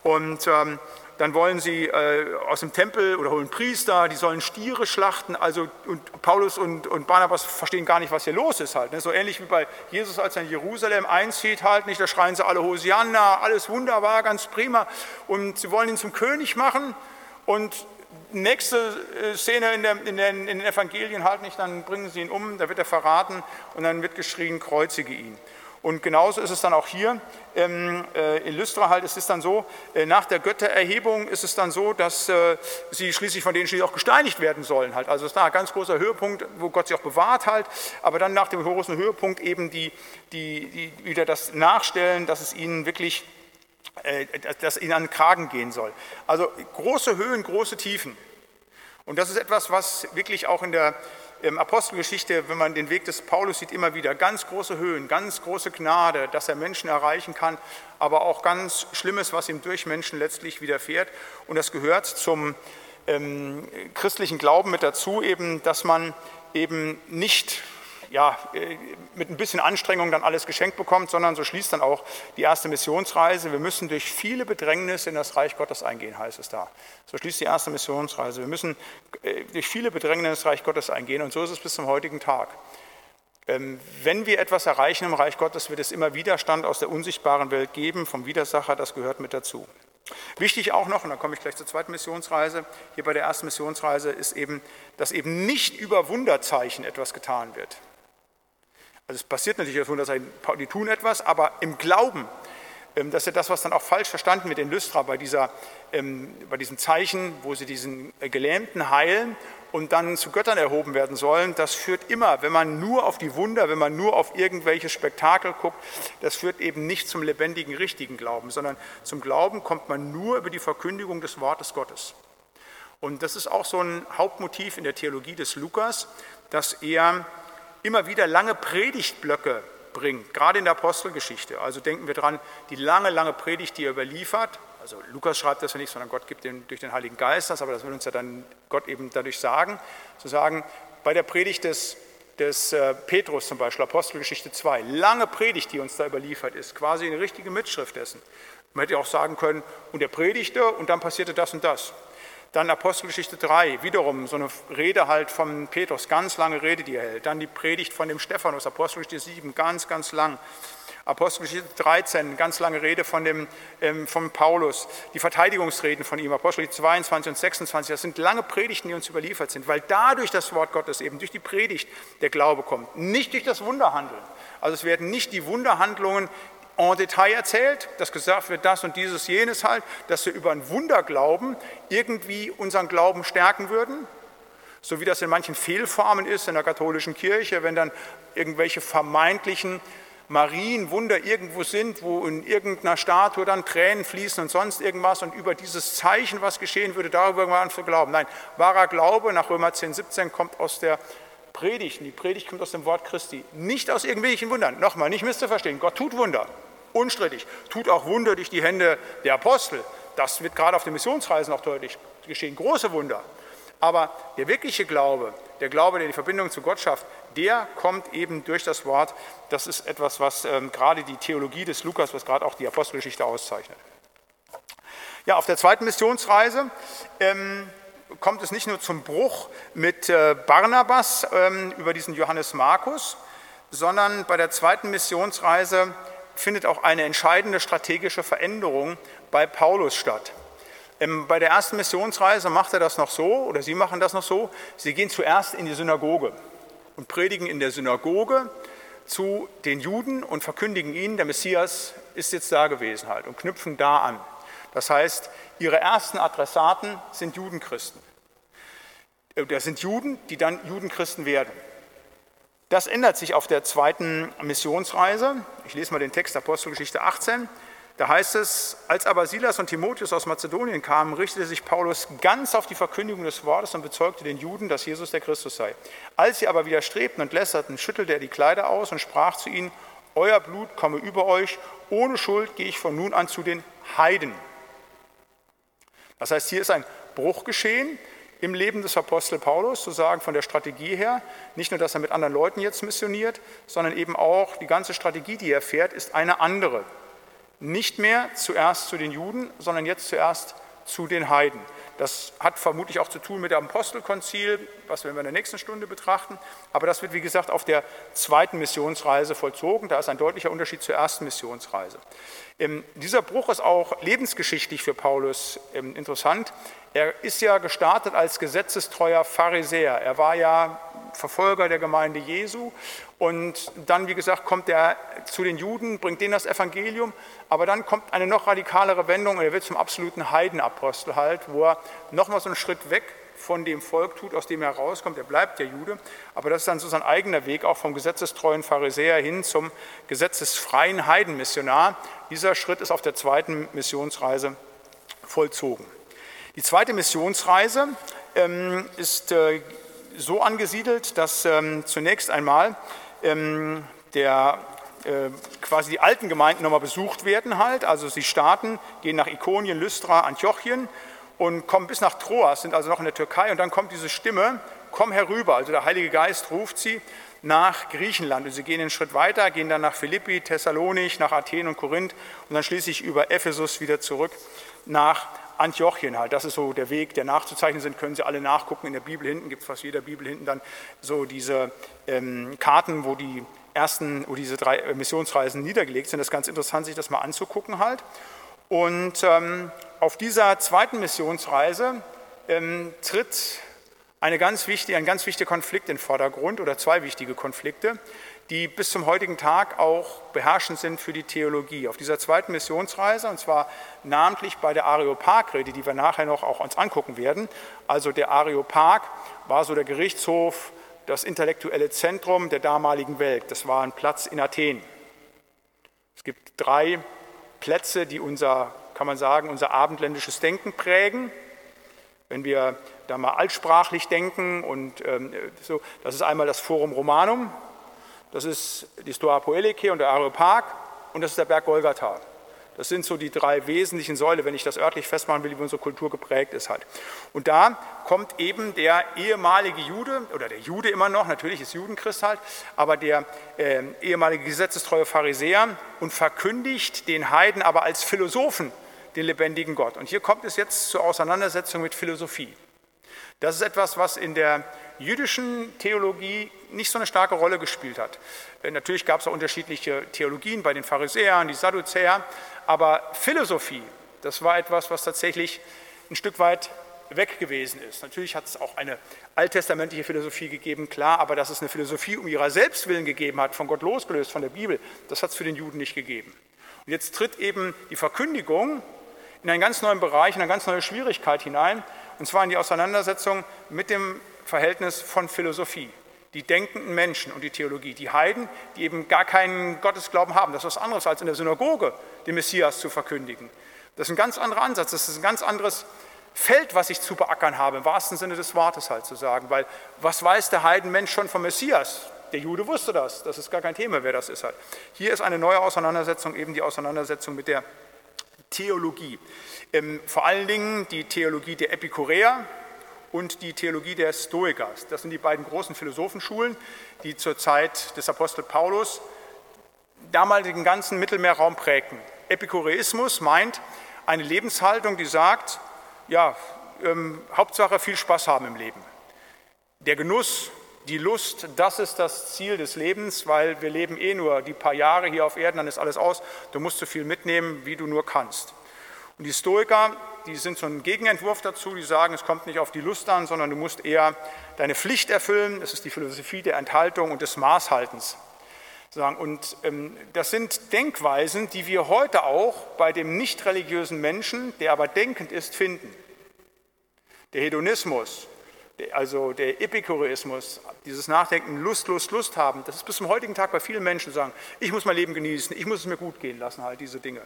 Und ähm, dann wollen sie äh, aus dem Tempel oder holen Priester, die sollen Stiere schlachten. Also, und Paulus und, und Barnabas verstehen gar nicht, was hier los ist halt. Ne? So ähnlich wie bei Jesus, als er in Jerusalem einzieht, halt nicht, da schreien sie alle Hosianna, alles wunderbar, ganz prima. Und sie wollen ihn zum König machen. Und nächste äh, Szene in, der, in, den, in den Evangelien halt nicht, dann bringen sie ihn um, da wird er verraten und dann wird geschrien, kreuzige ihn. Und genauso ist es dann auch hier äh, in Lystra halt. Es ist dann so, äh, nach der Göttererhebung ist es dann so, dass äh, sie schließlich von denen schließlich auch gesteinigt werden sollen halt. Also es ist da ein ganz großer Höhepunkt, wo Gott sie auch bewahrt halt. Aber dann nach dem großen Höhepunkt eben die, die, die wieder das Nachstellen, dass es ihnen wirklich dass ihnen an den Kragen gehen soll. Also große Höhen, große Tiefen. Und das ist etwas, was wirklich auch in der ähm, Apostelgeschichte, wenn man den Weg des Paulus sieht, immer wieder ganz große Höhen, ganz große Gnade, dass er Menschen erreichen kann, aber auch ganz Schlimmes, was ihm durch Menschen letztlich widerfährt. Und das gehört zum ähm, christlichen Glauben mit dazu, eben, dass man eben nicht ja, äh, mit ein bisschen Anstrengung dann alles geschenkt bekommt, sondern so schließt dann auch die erste Missionsreise. Wir müssen durch viele Bedrängnisse in das Reich Gottes eingehen, heißt es da. So schließt die erste Missionsreise. Wir müssen äh, durch viele Bedrängnisse in das Reich Gottes eingehen und so ist es bis zum heutigen Tag. Ähm, wenn wir etwas erreichen im Reich Gottes, wird es immer Widerstand aus der unsichtbaren Welt geben, vom Widersacher, das gehört mit dazu. Wichtig auch noch, und dann komme ich gleich zur zweiten Missionsreise, hier bei der ersten Missionsreise ist eben, dass eben nicht über Wunderzeichen etwas getan wird. Also es passiert natürlich das Wunderzeichen, die tun etwas, aber im Glauben, ähm, das ist ja das, was dann auch falsch verstanden wird in Lystra bei, dieser, ähm, bei diesem Zeichen, wo sie diesen äh, Gelähmten heilen und dann zu Göttern erhoben werden sollen, das führt immer, wenn man nur auf die Wunder, wenn man nur auf irgendwelche Spektakel guckt, das führt eben nicht zum lebendigen, richtigen Glauben, sondern zum Glauben kommt man nur über die Verkündigung des Wortes Gottes. Und das ist auch so ein Hauptmotiv in der Theologie des Lukas, dass er immer wieder lange Predigtblöcke bringt, gerade in der Apostelgeschichte. Also denken wir dran, die lange, lange Predigt, die er überliefert. Also Lukas schreibt das ja nicht, sondern Gott gibt den durch den Heiligen Geist das, aber das will uns ja dann Gott eben dadurch sagen. Zu sagen, bei der Predigt des, des äh, Petrus zum Beispiel, Apostelgeschichte 2, lange Predigt, die uns da überliefert ist, quasi eine richtige Mitschrift dessen. Man hätte auch sagen können, und er predigte und dann passierte das und das. Dann Apostelgeschichte 3, wiederum so eine Rede halt von Petrus, ganz lange Rede, die er hält. Dann die Predigt von dem Stephanus, Apostelgeschichte 7, ganz, ganz lang. Apostelgeschichte 13, ganz lange Rede von, dem, ähm, von Paulus, die Verteidigungsreden von ihm, Apostelgeschichte 22 und 26, das sind lange Predigten, die uns überliefert sind, weil dadurch das Wort Gottes eben, durch die Predigt der Glaube kommt, nicht durch das Wunderhandeln. Also es werden nicht die Wunderhandlungen en Detail erzählt, dass gesagt wird, das und dieses, jenes halt, dass wir über ein Wunderglauben irgendwie unseren Glauben stärken würden, so wie das in manchen Fehlformen ist in der katholischen Kirche, wenn dann irgendwelche vermeintlichen Marienwunder irgendwo sind, wo in irgendeiner Statue dann Tränen fließen und sonst irgendwas und über dieses Zeichen, was geschehen würde, darüber irgendwann zu glauben. Nein, wahrer Glaube nach Römer 10, 17 kommt aus der Predigt. Und die Predigt kommt aus dem Wort Christi, nicht aus irgendwelchen Wundern. Nochmal, nicht misszuverstehen, Gott tut Wunder unstrittig, tut auch Wunder durch die Hände der Apostel. Das wird gerade auf den Missionsreisen auch deutlich geschehen, große Wunder. Aber der wirkliche Glaube, der Glaube, der die Verbindung zu Gott schafft, der kommt eben durch das Wort. Das ist etwas, was ähm, gerade die Theologie des Lukas, was gerade auch die Apostelgeschichte auszeichnet. Ja, auf der zweiten Missionsreise ähm, kommt es nicht nur zum Bruch mit äh, Barnabas ähm, über diesen Johannes Markus, sondern bei der zweiten Missionsreise findet auch eine entscheidende strategische Veränderung bei Paulus statt. Ähm, bei der ersten Missionsreise macht er das noch so, oder sie machen das noch so, sie gehen zuerst in die Synagoge und predigen in der Synagoge zu den Juden und verkündigen ihnen, der Messias ist jetzt da gewesen halt und knüpfen da an. Das heißt, ihre ersten Adressaten sind Judenchristen. Äh, das sind Juden, die dann Judenchristen werden. Das ändert sich auf der zweiten Missionsreise. Ich lese mal den Text Apostelgeschichte 18. Da heißt es, als aber Silas und Timotheus aus Mazedonien kamen, richtete sich Paulus ganz auf die Verkündigung des Wortes und bezeugte den Juden, dass Jesus der Christus sei. Als sie aber widerstrebten und lässerten, schüttelte er die Kleider aus und sprach zu ihnen, Euer Blut komme über euch, ohne Schuld gehe ich von nun an zu den Heiden. Das heißt, hier ist ein Bruch geschehen im Leben des Apostel Paulus, zu sagen von der Strategie her, nicht nur, dass er mit anderen Leuten jetzt missioniert, sondern eben auch die ganze Strategie, die er fährt, ist eine andere. nicht mehr zuerst zu den Juden, sondern jetzt zuerst zu den Heiden. Das hat vermutlich auch zu tun mit dem Apostelkonzil, was wir in der nächsten Stunde betrachten. Aber das wird, wie gesagt, auf der zweiten Missionsreise vollzogen. Da ist ein deutlicher Unterschied zur ersten Missionsreise. Ähm, dieser Bruch ist auch lebensgeschichtlich für Paulus ähm, interessant. Er ist ja gestartet als gesetzestreuer Pharisäer. Er war ja Verfolger der Gemeinde Jesu und dann, wie gesagt, kommt er zu den Juden, bringt denen das Evangelium, aber dann kommt eine noch radikalere Wendung und er wird zum absoluten Heidenapostel halt, wo er nochmal so einen Schritt weg von dem Volk tut, aus dem er rauskommt. Er bleibt der Jude, aber das ist dann so sein eigener Weg, auch vom gesetzestreuen Pharisäer hin zum gesetzesfreien Heidenmissionar. Dieser Schritt ist auf der zweiten Missionsreise vollzogen. Die zweite Missionsreise ähm, ist äh, so angesiedelt, dass ähm, zunächst einmal ähm, der, äh, quasi die alten Gemeinden nochmal besucht werden halt. Also sie starten, gehen nach Ikonien, Lystra, Antiochien und kommen bis nach Troas, sind also noch in der Türkei und dann kommt diese Stimme, komm herüber. Also der Heilige Geist ruft sie nach Griechenland und sie gehen einen Schritt weiter, gehen dann nach Philippi, Thessalonich, nach Athen und Korinth und dann schließlich über Ephesus wieder zurück nach Antiochien halt. Das ist so der Weg, der nachzuzeichnen sind, können Sie alle nachgucken. In der Bibel hinten gibt es fast jeder Bibel hinten dann so diese ähm, Karten, wo die ersten, wo diese drei äh, Missionsreisen niedergelegt sind. Das ist ganz interessant, sich das mal anzugucken halt. Und ähm, auf dieser zweiten Missionsreise ähm, tritt eine ganz wichtige, ein ganz wichtiger Konflikt in den Vordergrund oder zwei wichtige Konflikte die bis zum heutigen Tag auch beherrschend sind für die Theologie. Auf dieser zweiten Missionsreise, und zwar namentlich bei der Areopag-Rede, die wir nachher noch auch uns angucken werden. Also der Areopag war so der Gerichtshof, das intellektuelle Zentrum der damaligen Welt. Das war ein Platz in Athen. Es gibt drei Plätze, die unser, kann man sagen, unser abendländisches Denken prägen. Wenn wir da mal altsprachlich denken und ähm, so, das ist einmal das Forum Romanum, das ist die Stoa Poelike und der Areopag und das ist der Berg Golgatha. Das sind so die drei wesentlichen Säule, wenn ich das örtlich festmachen will, wie unsere Kultur geprägt ist halt. Und da kommt eben der ehemalige Jude, oder der Jude immer noch, natürlich ist Judenchrist halt, aber der äh, ehemalige gesetzestreue Pharisäer und verkündigt den Heiden aber als Philosophen den lebendigen Gott. Und hier kommt es jetzt zur Auseinandersetzung mit Philosophie. Das ist etwas, was in der jüdischen Theologie nicht so eine starke Rolle gespielt hat. Natürlich gab es auch unterschiedliche Theologien bei den Pharisäern, die Sadduzäer, aber Philosophie, das war etwas, was tatsächlich ein Stück weit weg gewesen ist. Natürlich hat es auch eine alttestamentliche Philosophie gegeben, klar, aber dass es eine Philosophie um ihrer Selbstwillen gegeben hat, von Gott losgelöst, von der Bibel, das hat es für den Juden nicht gegeben. Und jetzt tritt eben die Verkündigung in einen ganz neuen Bereich, in eine ganz neue Schwierigkeit hinein, und zwar in die Auseinandersetzung mit dem Verhältnis von Philosophie. Die denkenden Menschen und die Theologie, die Heiden, die eben gar keinen Gottesglauben haben. Das ist was anderes als in der Synagoge, den Messias zu verkündigen. Das ist ein ganz anderer Ansatz, das ist ein ganz anderes Feld, was ich zu beackern habe, im wahrsten Sinne des Wortes halt zu sagen. Weil was weiß der Heidenmensch schon vom Messias? Der Jude wusste das, das ist gar kein Thema, wer das ist halt. Hier ist eine neue Auseinandersetzung, eben die Auseinandersetzung mit der Theologie. Ähm, vor allen Dingen die Theologie der Epikureer, und die Theologie der Stoiker. Das sind die beiden großen Philosophenschulen, die zur Zeit des Apostel Paulus damals den ganzen Mittelmeerraum prägten. Epikureismus meint eine Lebenshaltung, die sagt, ja, ähm, Hauptsache viel Spaß haben im Leben. Der Genuss, die Lust, das ist das Ziel des Lebens, weil wir leben eh nur die paar Jahre hier auf Erden, dann ist alles aus. Du musst so viel mitnehmen, wie du nur kannst. Und die Stoiker, die sind so ein Gegenentwurf dazu, die sagen, es kommt nicht auf die Lust an, sondern du musst eher deine Pflicht erfüllen. Das ist die Philosophie der Enthaltung und des Maßhaltens. Und ähm, das sind Denkweisen, die wir heute auch bei dem nicht religiösen Menschen, der aber denkend ist, finden. Der Hedonismus, also der Epikureismus, dieses Nachdenken, Lust, Lust, Lust haben, das ist bis zum heutigen Tag bei vielen Menschen sagen, ich muss mein Leben genießen, ich muss es mir gut gehen lassen, halt diese Dinge.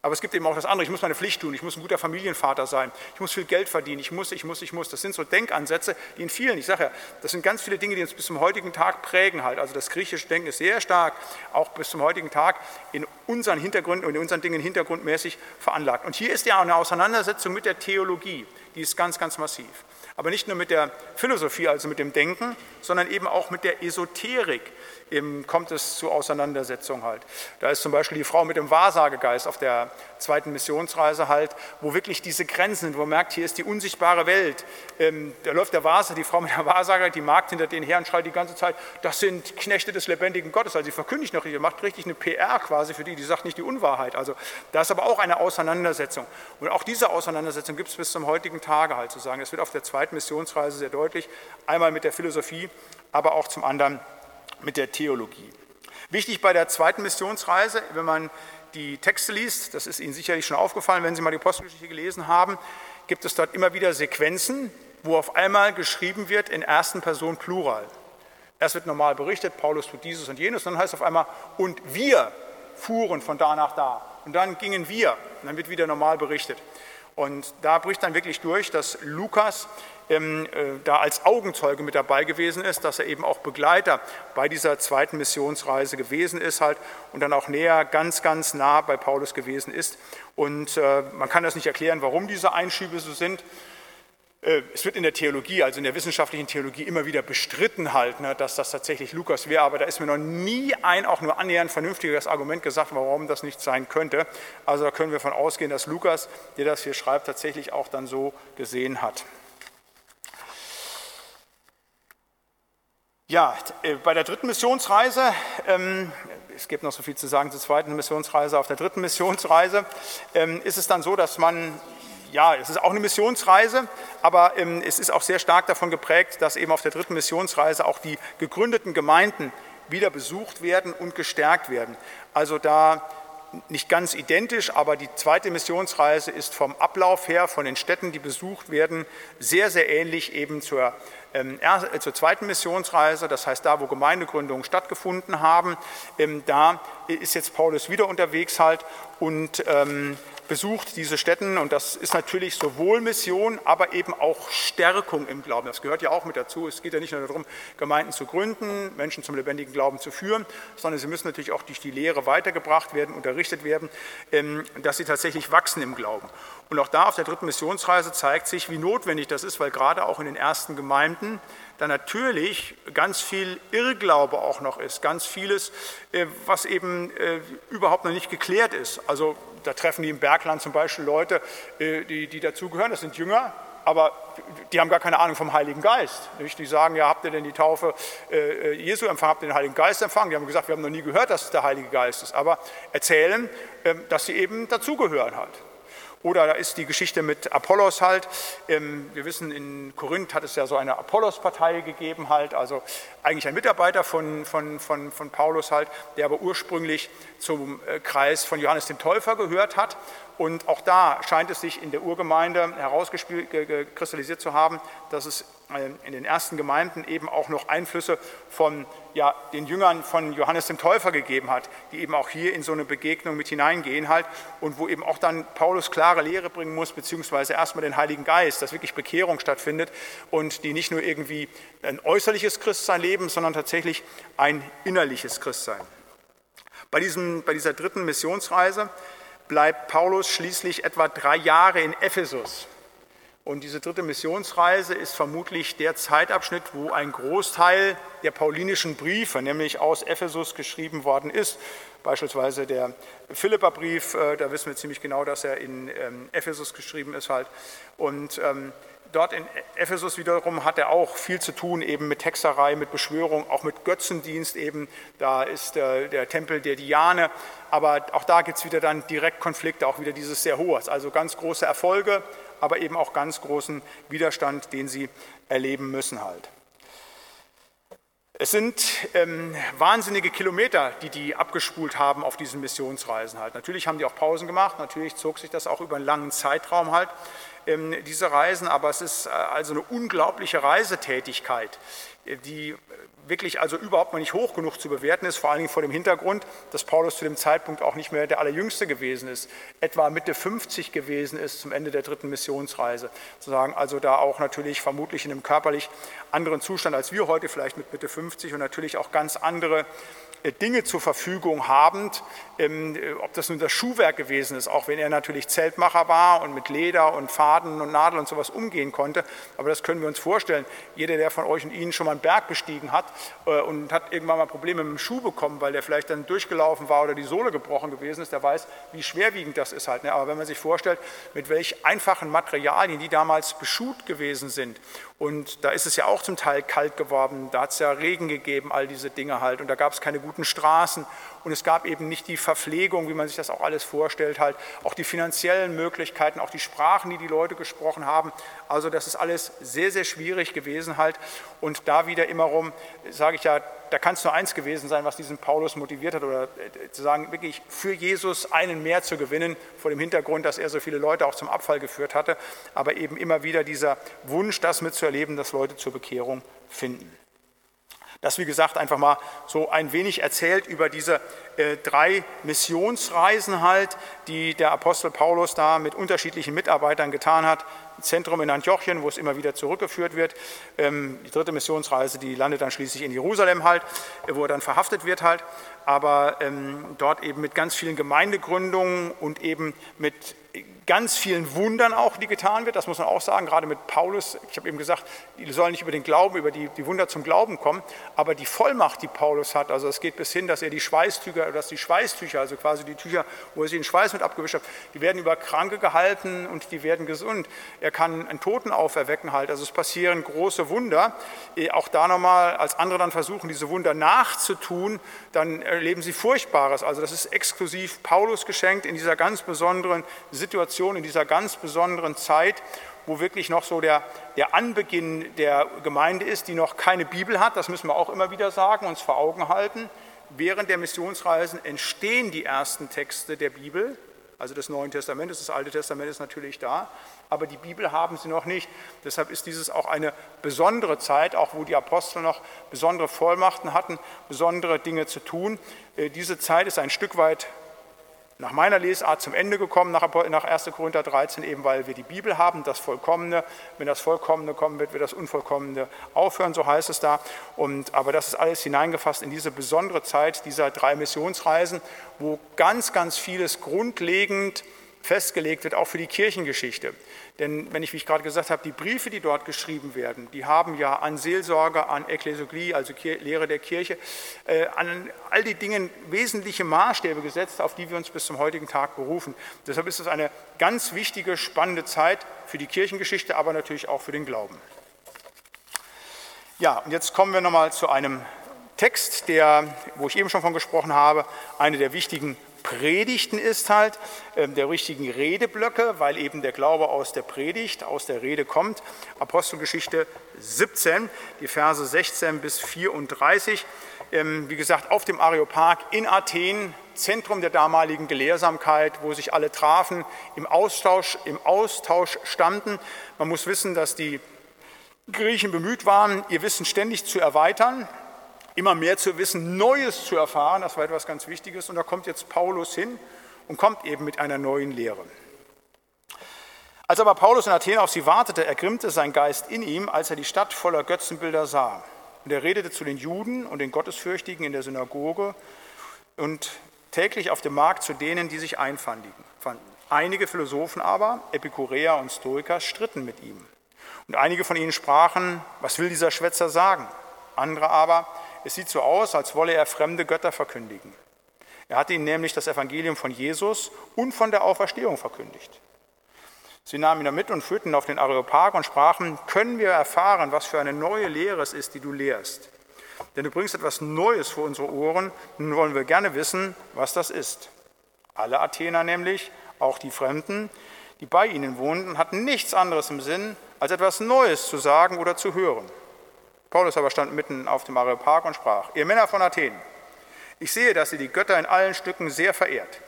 Aber es gibt eben auch das andere, ich muss meine Pflicht tun, ich muss ein guter Familienvater sein, ich muss viel Geld verdienen, ich muss, ich muss, ich muss. Das sind so Denkansätze, die in vielen, ich sage ja, das sind ganz viele Dinge, die uns bis zum heutigen Tag prägen halt. Also das griechische Denken ist sehr stark, auch bis zum heutigen Tag in unseren Hintergründen und in unseren Dingen hintergrundmäßig veranlagt. Und hier ist ja eine Auseinandersetzung mit der Theologie, die ist ganz, ganz massiv. Aber nicht nur mit der Philosophie, also mit dem Denken, sondern eben auch mit der Esoterik. Eben kommt es zu Auseinandersetzungen halt. Da ist zum Beispiel die Frau mit dem Wahrsagegeist auf der zweiten Missionsreise halt, wo wirklich diese Grenzen sind, wo man merkt, hier ist die unsichtbare Welt. Ähm, da läuft der Wahrsager, die Frau mit der Wahrsager, die Magd hinter denen her und schreit die ganze Zeit, das sind Knechte des lebendigen Gottes. Also sie verkündigt noch richtig, macht richtig eine PR quasi für die, die sagt nicht die Unwahrheit. Also da ist aber auch eine Auseinandersetzung. Und auch diese Auseinandersetzung gibt es bis zum heutigen Tage halt zu sagen. Es wird auf der zweiten Missionsreise sehr deutlich, einmal mit der Philosophie, aber auch zum anderen mit der Theologie. Wichtig bei der zweiten Missionsreise, wenn man die Texte liest, das ist Ihnen sicherlich schon aufgefallen, wenn Sie mal die Apostelgeschichte gelesen haben, gibt es dort immer wieder Sequenzen, wo auf einmal geschrieben wird in ersten Person Plural. Erst wird normal berichtet, Paulus tut dieses und jenes, und dann heißt es auf einmal, und wir fuhren von da nach da. Und dann gingen wir, und dann wird wieder normal berichtet. Und da bricht dann wirklich durch, dass Lukas ähm, äh, da als Augenzeuge mit dabei gewesen ist, dass er eben auch Begleiter bei dieser zweiten Missionsreise gewesen ist halt und dann auch näher, ganz, ganz nah bei Paulus gewesen ist. Und äh, man kann das nicht erklären, warum diese Einschübe so sind. Äh, es wird in der Theologie, also in der wissenschaftlichen Theologie, immer wieder bestritten halt, ne, dass das tatsächlich Lukas wäre, aber da ist mir noch nie ein auch nur annähernd vernünftiges Argument gesagt, warum das nicht sein könnte. Also da können wir von ausgehen, dass Lukas, der das hier schreibt, tatsächlich auch dann so gesehen hat. Ja, äh, bei der dritten Missionsreise, ähm, es gibt noch so viel zu sagen zur zweiten Missionsreise, auf der dritten Missionsreise ähm, ist es dann so, dass man, ja, es ist auch eine Missionsreise, aber ähm, es ist auch sehr stark davon geprägt, dass eben auf der dritten Missionsreise auch die gegründeten Gemeinden wieder besucht werden und gestärkt werden. Also da nicht ganz identisch, aber die zweite Missionsreise ist vom Ablauf her, von den Städten, die besucht werden, sehr, sehr ähnlich eben zur, ähm, äh, zur zweiten Missionsreise. Das heißt, da, wo Gemeindegründungen stattgefunden haben, ähm, da ist jetzt Paulus wieder unterwegs halt und ähm, besucht diese Städten und das ist natürlich sowohl Mission, aber eben auch Stärkung im Glauben. Das gehört ja auch mit dazu. Es geht ja nicht nur darum, Gemeinden zu gründen, Menschen zum lebendigen Glauben zu führen, sondern sie müssen natürlich auch durch die Lehre weitergebracht werden, unterrichtet werden, ähm, dass sie tatsächlich wachsen im Glauben. Und auch da auf der dritten Missionsreise zeigt sich, wie notwendig das ist, weil gerade auch in den ersten Gemeinden da natürlich ganz viel Irrglaube auch noch ist, ganz vieles, äh, was eben äh, überhaupt noch nicht geklärt ist. Also da treffen die im Bergland zum Beispiel Leute, äh, die, die dazugehören, das sind Jünger, aber die haben gar keine Ahnung vom Heiligen Geist. Die sagen, ja, habt ihr denn die Taufe Jesu empfangen, habt ihr den Heiligen Geist empfangen? Die haben gesagt, wir haben noch nie gehört, dass es der Heilige Geist ist, aber erzählen, ähm, dass sie eben dazugehören halt. Oder da ist die Geschichte mit Apollos halt. Ähm, wir wissen, in Korinth hat es ja so eine Apollos-Partei gegeben halt, also eigentlich ein Mitarbeiter von, von, von, von Paulus halt, der aber ursprünglich zum äh, Kreis von Johannes dem Täufer gehört hat. Und auch da scheint es sich in der Urgemeinde herauskristallisiert zu haben, dass es äh, in den ersten Gemeinden eben auch noch Einflüsse von ja, den Jüngern von Johannes dem Täufer gegeben hat, die eben auch hier in so eine Begegnung mit hineingehen halt und wo eben auch dann Paulus klare Lehre bringen muss, beziehungsweise erstmal den Heiligen Geist, dass wirklich Bekehrung stattfindet und die nicht nur irgendwie ein äußerliches Christsein leben, sondern tatsächlich ein innerliches Christsein. Bei, diesem, bei dieser dritten Missionsreise bleibt Paulus schließlich etwa drei Jahre in Ephesus. Und diese dritte Missionsreise ist vermutlich der Zeitabschnitt, wo ein Großteil der paulinischen Briefe, nämlich aus Ephesus, geschrieben worden ist. Beispielsweise der Philipperbrief, äh, da wissen wir ziemlich genau, dass er in ähm, Ephesus geschrieben ist halt. Und ähm, dort in Ephesus wiederum hat er auch viel zu tun, eben mit Hexerei, mit Beschwörung, auch mit Götzendienst eben. Da ist der, der Tempel der Diane, aber auch da gibt es wieder dann direkt Konflikte, auch wieder dieses sehr hohes. Also ganz große Erfolge, aber eben auch ganz großen Widerstand, den sie erleben müssen halt. Es sind ähm, wahnsinnige Kilometer, die die abgespult haben auf diesen Missionsreisen halt. Natürlich haben die auch Pausen gemacht, natürlich zog sich das auch über einen langen Zeitraum halt, diese Reisen, aber es ist äh, also eine unglaubliche Reisetätigkeit, die wirklich also überhaupt noch nicht hoch genug zu bewerten ist, vor allen Dingen vor dem Hintergrund, dass Paulus zu dem Zeitpunkt auch nicht mehr der Allerjüngste gewesen ist, etwa Mitte 50 gewesen ist zum Ende der dritten Missionsreise. Sozusagen also da auch natürlich vermutlich in einem körperlich anderen Zustand als wir heute, vielleicht mit Mitte 50 und natürlich auch ganz andere äh, Dinge zur Verfügung habend, ähm, ob das nun das Schuhwerk gewesen ist, auch wenn er natürlich Zeltmacher war und mit Leder und Faden und Nadel und sowas umgehen konnte. Aber das können wir uns vorstellen. Jeder, der von euch und Ihnen schon mal einen Berg bestiegen hat äh, und hat irgendwann mal Probleme mit dem Schuh bekommen, weil der vielleicht dann durchgelaufen war oder die Sohle gebrochen gewesen ist, der weiß, wie schwerwiegend das ist halt. Ne? Aber wenn man sich vorstellt, mit welch einfachen Materialien die damals beschuht gewesen sind und da ist es ja auch zum Teil kalt geworden, da hat es ja Regen gegeben, all diese Dinge halt. Und da gab es keine guten Straßen und es gab eben nicht die Verpflegung, wie man sich das auch alles vorstellt, halt. Auch die finanziellen Möglichkeiten, auch die Sprachen, die die Leute gesprochen haben. Also das ist alles sehr, sehr schwierig gewesen halt. Und da wieder immer rum, sage ich ja, da kann es nur eins gewesen sein, was diesen Paulus motiviert hat, oder äh, zu sagen, wirklich für Jesus einen mehr zu gewinnen, vor dem Hintergrund, dass er so viele Leute auch zum Abfall geführt hatte, aber eben immer wieder dieser Wunsch, das mitzuerleben, dass Leute zur Bekehrung finden. Das, wie gesagt, einfach mal so ein wenig erzählt über diese äh, drei Missionsreisen halt, die der Apostel Paulus da mit unterschiedlichen Mitarbeitern getan hat. Zentrum in Antiochien, wo es immer wieder zurückgeführt wird. Ähm, die dritte Missionsreise, die landet dann schließlich in Jerusalem halt, wo er dann verhaftet wird halt. Aber ähm, dort eben mit ganz vielen Gemeindegründungen und eben mit ganz vielen Wundern auch, die getan wird. Das muss man auch sagen, gerade mit Paulus. Ich habe eben gesagt, die sollen nicht über den Glauben, über die, die Wunder zum Glauben kommen, aber die Vollmacht, die Paulus hat, also es geht bis hin, dass er die Schweißtücher, dass die Schweißtücher, also quasi die Tücher, wo er sich den Schweiß mit abgewischt hat, die werden über Kranke gehalten und die werden gesund. Er kann einen Toten auferwecken halt. Also es passieren große Wunder. Eh, auch da nochmal, als andere dann versuchen, diese Wunder nachzutun, dann erleben sie Furchtbares. Also das ist exklusiv Paulus geschenkt in dieser ganz besonderen Situation in dieser ganz besonderen Zeit, wo wirklich noch so der, der Anbeginn der Gemeinde ist, die noch keine Bibel hat, das müssen wir auch immer wieder sagen, uns vor Augen halten. Während der Missionsreisen entstehen die ersten Texte der Bibel, also des Neuen Testamentes, das Alte Testament ist natürlich da, aber die Bibel haben sie noch nicht. Deshalb ist dieses auch eine besondere Zeit, auch wo die Apostel noch besondere Vollmachten hatten, besondere Dinge zu tun. Äh, diese Zeit ist ein Stück weit nach meiner Lesart zum Ende gekommen, nach 1. Korinther 13, eben weil wir die Bibel haben, das Vollkommene. Wenn das Vollkommene kommen wird, wird das Unvollkommene aufhören, so heißt es da. Und, aber das ist alles hineingefasst in diese besondere Zeit dieser drei Missionsreisen, wo ganz, ganz vieles grundlegend festgelegt wird, auch für die Kirchengeschichte. Denn wenn ich, wie ich gerade gesagt habe, die Briefe, die dort geschrieben werden, die haben ja an Seelsorge, an Ekklesiologie, also Lehre der Kirche, äh, an all die Dinge wesentliche Maßstäbe gesetzt, auf die wir uns bis zum heutigen Tag berufen. Deshalb ist es eine ganz wichtige, spannende Zeit für die Kirchengeschichte, aber natürlich auch für den Glauben. Ja, und jetzt kommen wir nochmal zu einem Text, der, wo ich eben schon von gesprochen habe, eine der wichtigen Predigten ist halt, äh, der richtigen Redeblöcke, weil eben der Glaube aus der Predigt, aus der Rede kommt. Apostelgeschichte 17, die Verse 16 bis 34. Ähm, wie gesagt, auf dem Areopag in Athen, Zentrum der damaligen Gelehrsamkeit, wo sich alle trafen, im Austausch, im Austausch standen. Man muss wissen, dass die Griechen bemüht waren, ihr Wissen ständig zu erweitern immer mehr zu wissen, Neues zu erfahren. Das war etwas ganz Wichtiges. Und da kommt jetzt Paulus hin und kommt eben mit einer neuen Lehre. Als aber Paulus in Athen auf sie wartete, ergrimmte sein Geist in ihm, als er die Stadt voller Götzenbilder sah. Und er redete zu den Juden und den Gottesfürchtigen in der Synagoge und täglich auf dem Markt zu denen, die sich einfanden. Einige Philosophen aber, Epikureer und Stoiker, stritten mit ihm. Und einige von ihnen sprachen, was will dieser Schwätzer sagen? Andere aber, es sieht so aus, als wolle er fremde Götter verkündigen. Er hatte ihnen nämlich das Evangelium von Jesus und von der Auferstehung verkündigt. Sie nahmen ihn damit und führten ihn auf den Areopag und sprachen, können wir erfahren, was für eine neue Lehre es ist, die du lehrst. Denn du bringst etwas Neues vor unsere Ohren, nun wollen wir gerne wissen, was das ist. Alle Athener nämlich, auch die Fremden, die bei ihnen wohnten, hatten nichts anderes im Sinn, als etwas Neues zu sagen oder zu hören. Paulus aber stand mitten auf dem Areopag und sprach, ihr Männer von Athen, ich sehe, dass ihr die Götter in allen Stücken sehr verehrt.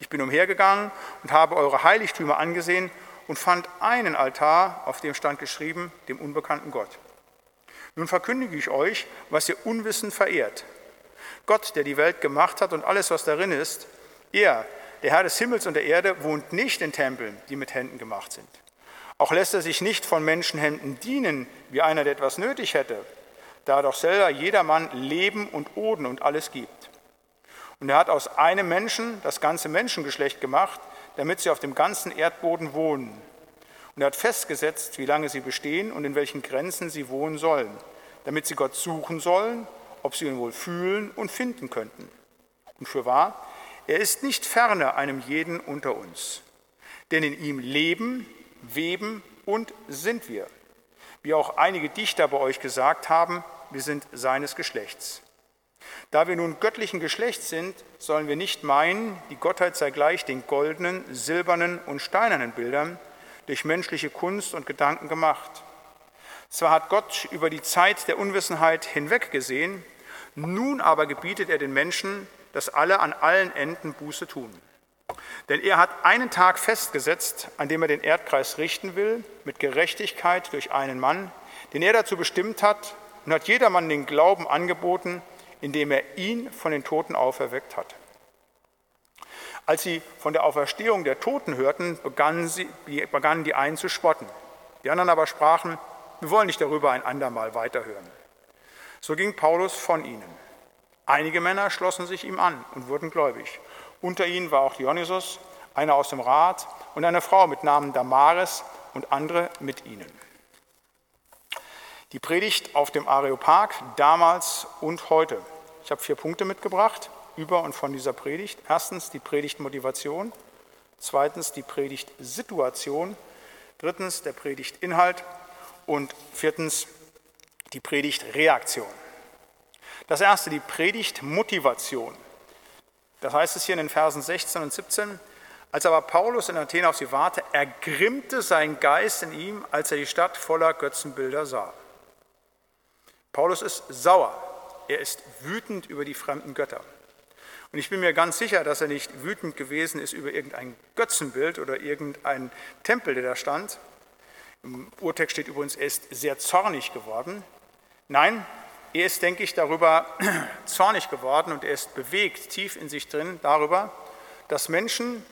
Ich bin umhergegangen und habe eure Heiligtümer angesehen und fand einen Altar, auf dem stand geschrieben, dem unbekannten Gott. Nun verkündige ich euch, was ihr unwissend verehrt. Gott, der die Welt gemacht hat und alles, was darin ist, er, der Herr des Himmels und der Erde, wohnt nicht in Tempeln, die mit Händen gemacht sind. Auch lässt er sich nicht von Menschenhänden dienen, wie einer, der etwas nötig hätte, da doch selber jedermann Leben und Oden und alles gibt. Und er hat aus einem Menschen das ganze Menschengeschlecht gemacht, damit sie auf dem ganzen Erdboden wohnen. Und er hat festgesetzt, wie lange sie bestehen und in welchen Grenzen sie wohnen sollen, damit sie Gott suchen sollen, ob sie ihn wohl fühlen und finden könnten. Und für wahr, er ist nicht ferne einem jeden unter uns. Denn in ihm leben, weben und sind wir. Wie auch einige Dichter bei euch gesagt haben, wir sind seines Geschlechts. Da wir nun göttlichen Geschlechts sind, sollen wir nicht meinen, die Gottheit sei gleich den goldenen, silbernen und steinernen Bildern durch menschliche Kunst und Gedanken gemacht. Zwar hat Gott über die Zeit der Unwissenheit hinweggesehen, nun aber gebietet er den Menschen, dass alle an allen Enden Buße tun. Denn er hat einen Tag festgesetzt, an dem er den Erdkreis richten will, mit Gerechtigkeit durch einen Mann, den er dazu bestimmt hat, und hat jedermann den Glauben angeboten, indem er ihn von den Toten auferweckt hat. Als sie von der Auferstehung der Toten hörten, begannen, sie, begannen die einen zu spotten. Die anderen aber sprachen, wir wollen nicht darüber ein andermal weiterhören. So ging Paulus von ihnen. Einige Männer schlossen sich ihm an und wurden gläubig. Unter ihnen war auch Dionysos, einer aus dem Rat, und eine Frau mit Namen Damaris und andere mit ihnen. Die Predigt auf dem Areopag damals und heute. Ich habe vier Punkte mitgebracht über und von dieser Predigt. Erstens die Predigtmotivation, zweitens die Predigtsituation, drittens der Predigtinhalt und viertens die Predigtreaktion. Das erste, die Predigtmotivation. Das heißt es hier in den Versen 16 und 17. Als aber Paulus in Athen auf sie warte, ergrimmte sein Geist in ihm, als er die Stadt voller Götzenbilder sah. Paulus ist sauer. Er ist wütend über die fremden Götter. Und ich bin mir ganz sicher, dass er nicht wütend gewesen ist über irgendein Götzenbild oder irgendein Tempel, der da stand. Im Urtext steht übrigens, er ist sehr zornig geworden. Nein, er ist, denke ich, darüber (clears throat) zornig geworden und er ist bewegt, tief in sich drin, darüber, dass Menschen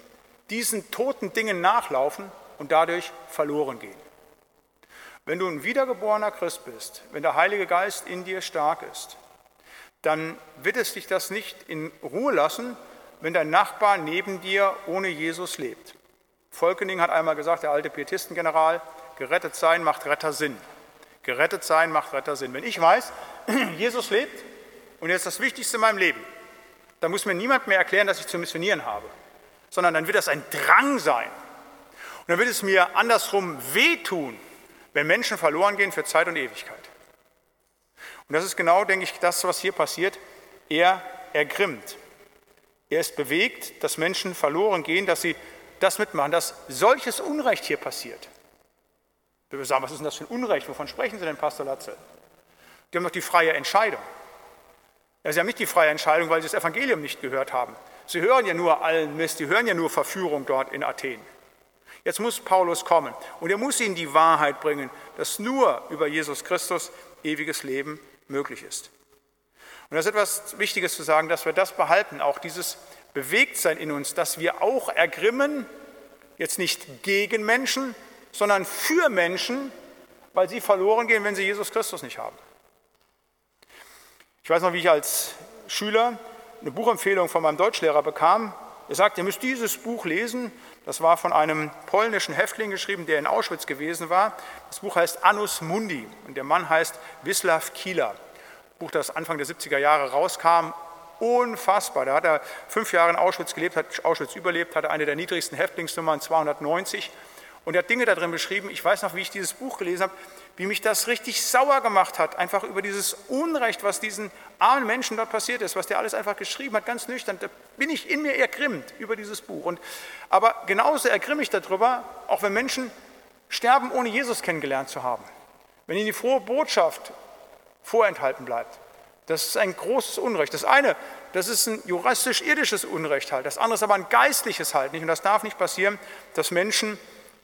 diesen toten Dingen nachlaufen und dadurch verloren gehen. Wenn du ein wiedergeborener Christ bist, wenn der Heilige Geist in dir stark ist, dann wird es dich das nicht in Ruhe lassen, wenn dein Nachbar neben dir ohne Jesus lebt. Volkening hat einmal gesagt, der alte Pietistengeneral, gerettet sein macht Retter Sinn. Gerettet sein macht Retter Sinn. Wenn ich weiß, (clears throat) Jesus lebt und er ist das Wichtigste in meinem Leben, dann muss mir niemand mehr erklären, dass ich zu missionieren habe, sondern dann wird das ein Drang sein. Und dann wird es mir andersrum wehtun, wenn Menschen verloren gehen für Zeit und Ewigkeit. Und das ist genau, denke ich, das, was hier passiert. Er ergrimmt. Er ist bewegt, dass Menschen verloren gehen, dass sie das mitmachen, dass solches Unrecht hier passiert. Wir sagen, was ist denn das für ein Unrecht? Wovon sprechen Sie denn, Pastor Latze? Die haben doch die freie Entscheidung. Ja, sie haben nicht die freie Entscheidung, weil sie das Evangelium nicht gehört haben. Sie hören ja nur allen Mist, sie hören ja nur Verführung dort in Athen. Jetzt muss Paulus kommen und er muss ihnen die Wahrheit bringen, dass nur über Jesus Christus ewiges Leben möglich ist. Und das ist etwas Wichtiges zu sagen, dass wir das behalten, auch dieses Bewegtsein in uns, dass wir auch ergrimmen, jetzt nicht gegen Menschen, sondern für Menschen, weil sie verloren gehen, wenn sie Jesus Christus nicht haben. Ich weiß noch, wie ich als Schüler eine Buchempfehlung von meinem Deutschlehrer bekam. Er sagte, ihr müsst dieses Buch lesen. Das war von einem polnischen Häftling geschrieben, der in Auschwitz gewesen war. Das Buch heißt Annus Mundi und der Mann heißt Wislaw Kieler. Buch, das Anfang der 70er Jahre rauskam. Unfassbar. Da hat er fünf Jahre in Auschwitz gelebt, hat Auschwitz überlebt, hatte eine der niedrigsten Häftlingsnummern, 290. Und er hat Dinge darin beschrieben. Ich weiß noch, wie ich dieses Buch gelesen habe, wie mich das richtig sauer gemacht hat, einfach über dieses Unrecht, was diesen armen Menschen dort passiert ist, was der alles einfach geschrieben hat, ganz nüchtern. Da bin ich in mir ergrimmt über dieses Buch. Und, aber genauso ergrimme ich darüber, auch wenn Menschen sterben, ohne Jesus kennengelernt zu haben. Wenn ihnen die frohe Botschaft vorenthalten bleibt. Das ist ein großes Unrecht. Das eine, das ist ein juristisch-irdisches Unrecht halt. Das andere ist aber ein geistliches halt nicht. Und das darf nicht passieren, dass Menschen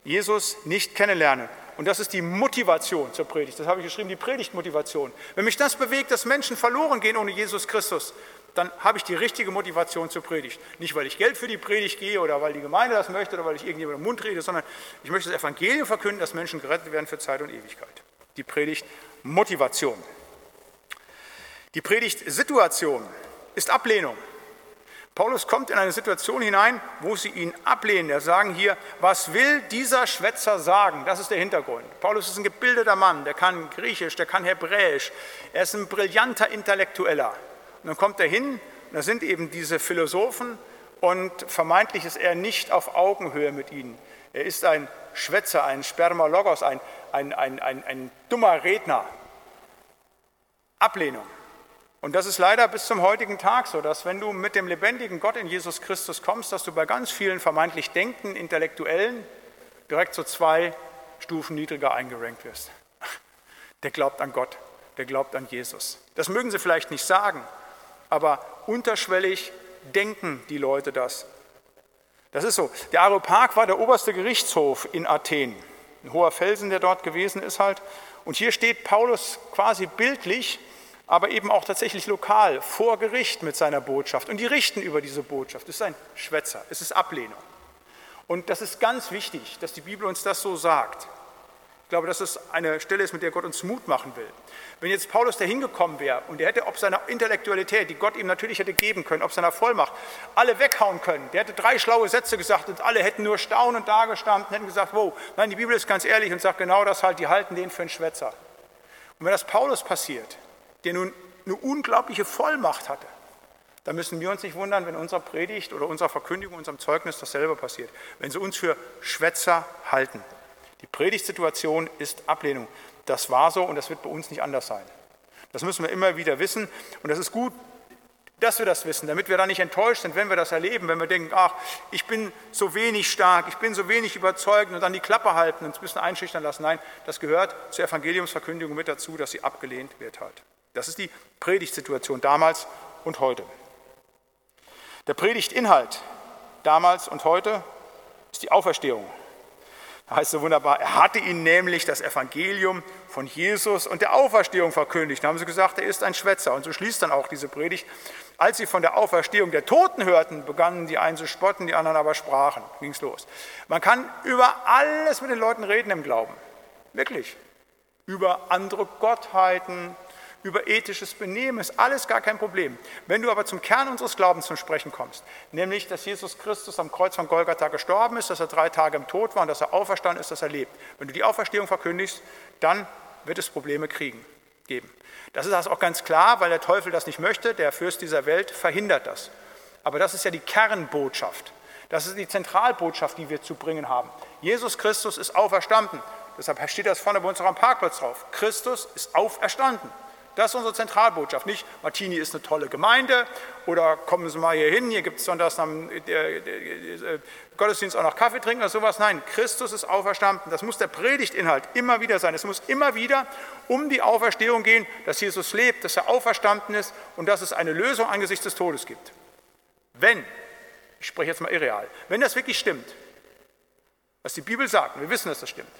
Jesus nicht kennenlernen. Und das ist die Motivation zur Predigt. Das habe ich geschrieben, die Predigtmotivation. Wenn mich das bewegt, dass Menschen verloren gehen ohne Jesus Christus, dann habe ich die richtige Motivation zur Predigt. Nicht, weil ich Geld für die Predigt gehe oder weil die Gemeinde das möchte oder weil ich irgendjemandem den Mund rede, sondern ich möchte das Evangelium verkünden, dass Menschen gerettet werden für Zeit und Ewigkeit. Die Predigtmotivation. Die Predigtsituation ist Ablehnung. Paulus kommt in eine Situation hinein, wo sie ihn ablehnen. Er sagen hier, was will dieser Schwätzer sagen? Das ist der Hintergrund. Paulus ist ein gebildeter Mann, der kann Griechisch, der kann Hebräisch. Er ist ein brillanter Intellektueller. Und dann kommt er hin, da sind eben diese Philosophen, und vermeintlich ist er nicht auf Augenhöhe mit ihnen. Er ist ein Schwätzer, ein Spermalogos, ein, ein, ein, ein, ein dummer Redner. Ablehnung. Und das ist leider bis zum heutigen Tag so, dass wenn du mit dem lebendigen Gott in Jesus Christus kommst, dass du bei ganz vielen vermeintlich denkenden Intellektuellen direkt so zwei Stufen niedriger eingerankt wirst. Der glaubt an Gott, der glaubt an Jesus. Das mögen sie vielleicht nicht sagen, aber unterschwellig denken die Leute das. Das ist so. Der Areopag war der oberste Gerichtshof in Athen. Ein hoher Felsen, der dort gewesen ist halt. Und hier steht Paulus quasi bildlich aber eben auch tatsächlich lokal vor Gericht mit seiner Botschaft. Und die richten über diese Botschaft. Es ist ein Schwätzer, es ist Ablehnung. Und das ist ganz wichtig, dass die Bibel uns das so sagt. Ich glaube, dass es eine Stelle ist, mit der Gott uns Mut machen will. Wenn jetzt Paulus dahin gekommen wäre und er hätte ob seiner Intellektualität, die Gott ihm natürlich hätte geben können, ob seiner Vollmacht, alle weghauen können, der hätte drei schlaue Sätze gesagt und alle hätten nur staunend dagestanden, hätten gesagt, wow, nein, die Bibel ist ganz ehrlich und sagt genau das halt, die halten den für einen Schwätzer. Und wenn das Paulus passiert, der nun eine unglaubliche Vollmacht hatte, da müssen wir uns nicht wundern, wenn unserer Predigt oder unserer Verkündigung, unserem Zeugnis dasselbe passiert, wenn sie uns für Schwätzer halten. Die Predigtsituation ist Ablehnung. Das war so und das wird bei uns nicht anders sein. Das müssen wir immer wieder wissen und das ist gut, dass wir das wissen, damit wir da nicht enttäuscht sind, wenn wir das erleben, wenn wir denken, ach, ich bin so wenig stark, ich bin so wenig überzeugend und dann die Klappe halten und uns ein bisschen einschüchtern lassen. Nein, das gehört zur Evangeliumsverkündigung mit dazu, dass sie abgelehnt wird halt. Das ist die Predigtsituation damals und heute. Der Predigtinhalt damals und heute ist die Auferstehung. Da heißt so wunderbar, er hatte ihnen nämlich das Evangelium von Jesus und der Auferstehung verkündigt. Da haben sie gesagt, er ist ein Schwätzer. Und so schließt dann auch diese Predigt. Als sie von der Auferstehung der Toten hörten, begannen die einen zu spotten, die anderen aber sprachen. Ging es los. Man kann über alles mit den Leuten reden im Glauben. Wirklich. Über andere Gottheiten, über ethisches Benehmen, ist alles gar kein Problem. Wenn du aber zum Kern unseres Glaubens zum Sprechen kommst, nämlich, dass Jesus Christus am Kreuz von Golgatha gestorben ist, dass er drei Tage im Tod war und dass er auferstanden ist, dass er lebt. Wenn du die Auferstehung verkündigst, dann wird es Probleme kriegen, geben. Das ist also auch ganz klar, weil der Teufel das nicht möchte, der Fürst dieser Welt verhindert das. Aber das ist ja die Kernbotschaft. Das ist die Zentralbotschaft, die wir zu bringen haben. Jesus Christus ist auferstanden. Deshalb steht das vorne bei uns auch am Parkplatz drauf. Christus ist auferstanden. Das ist unsere Zentralbotschaft. Nicht, Martini ist eine tolle Gemeinde oder kommen Sie mal hier hin, hier gibt es sonntags am äh, äh, Gottesdienst auch noch Kaffee trinken oder sowas. Nein, Christus ist auferstanden. Das muss der Predigtinhalt immer wieder sein. Es muss immer wieder um die Auferstehung gehen, dass Jesus lebt, dass er auferstanden ist und dass es eine Lösung angesichts des Todes gibt. Wenn, ich spreche jetzt mal irreal, wenn das wirklich stimmt, was die Bibel sagt, und wir wissen, dass das stimmt,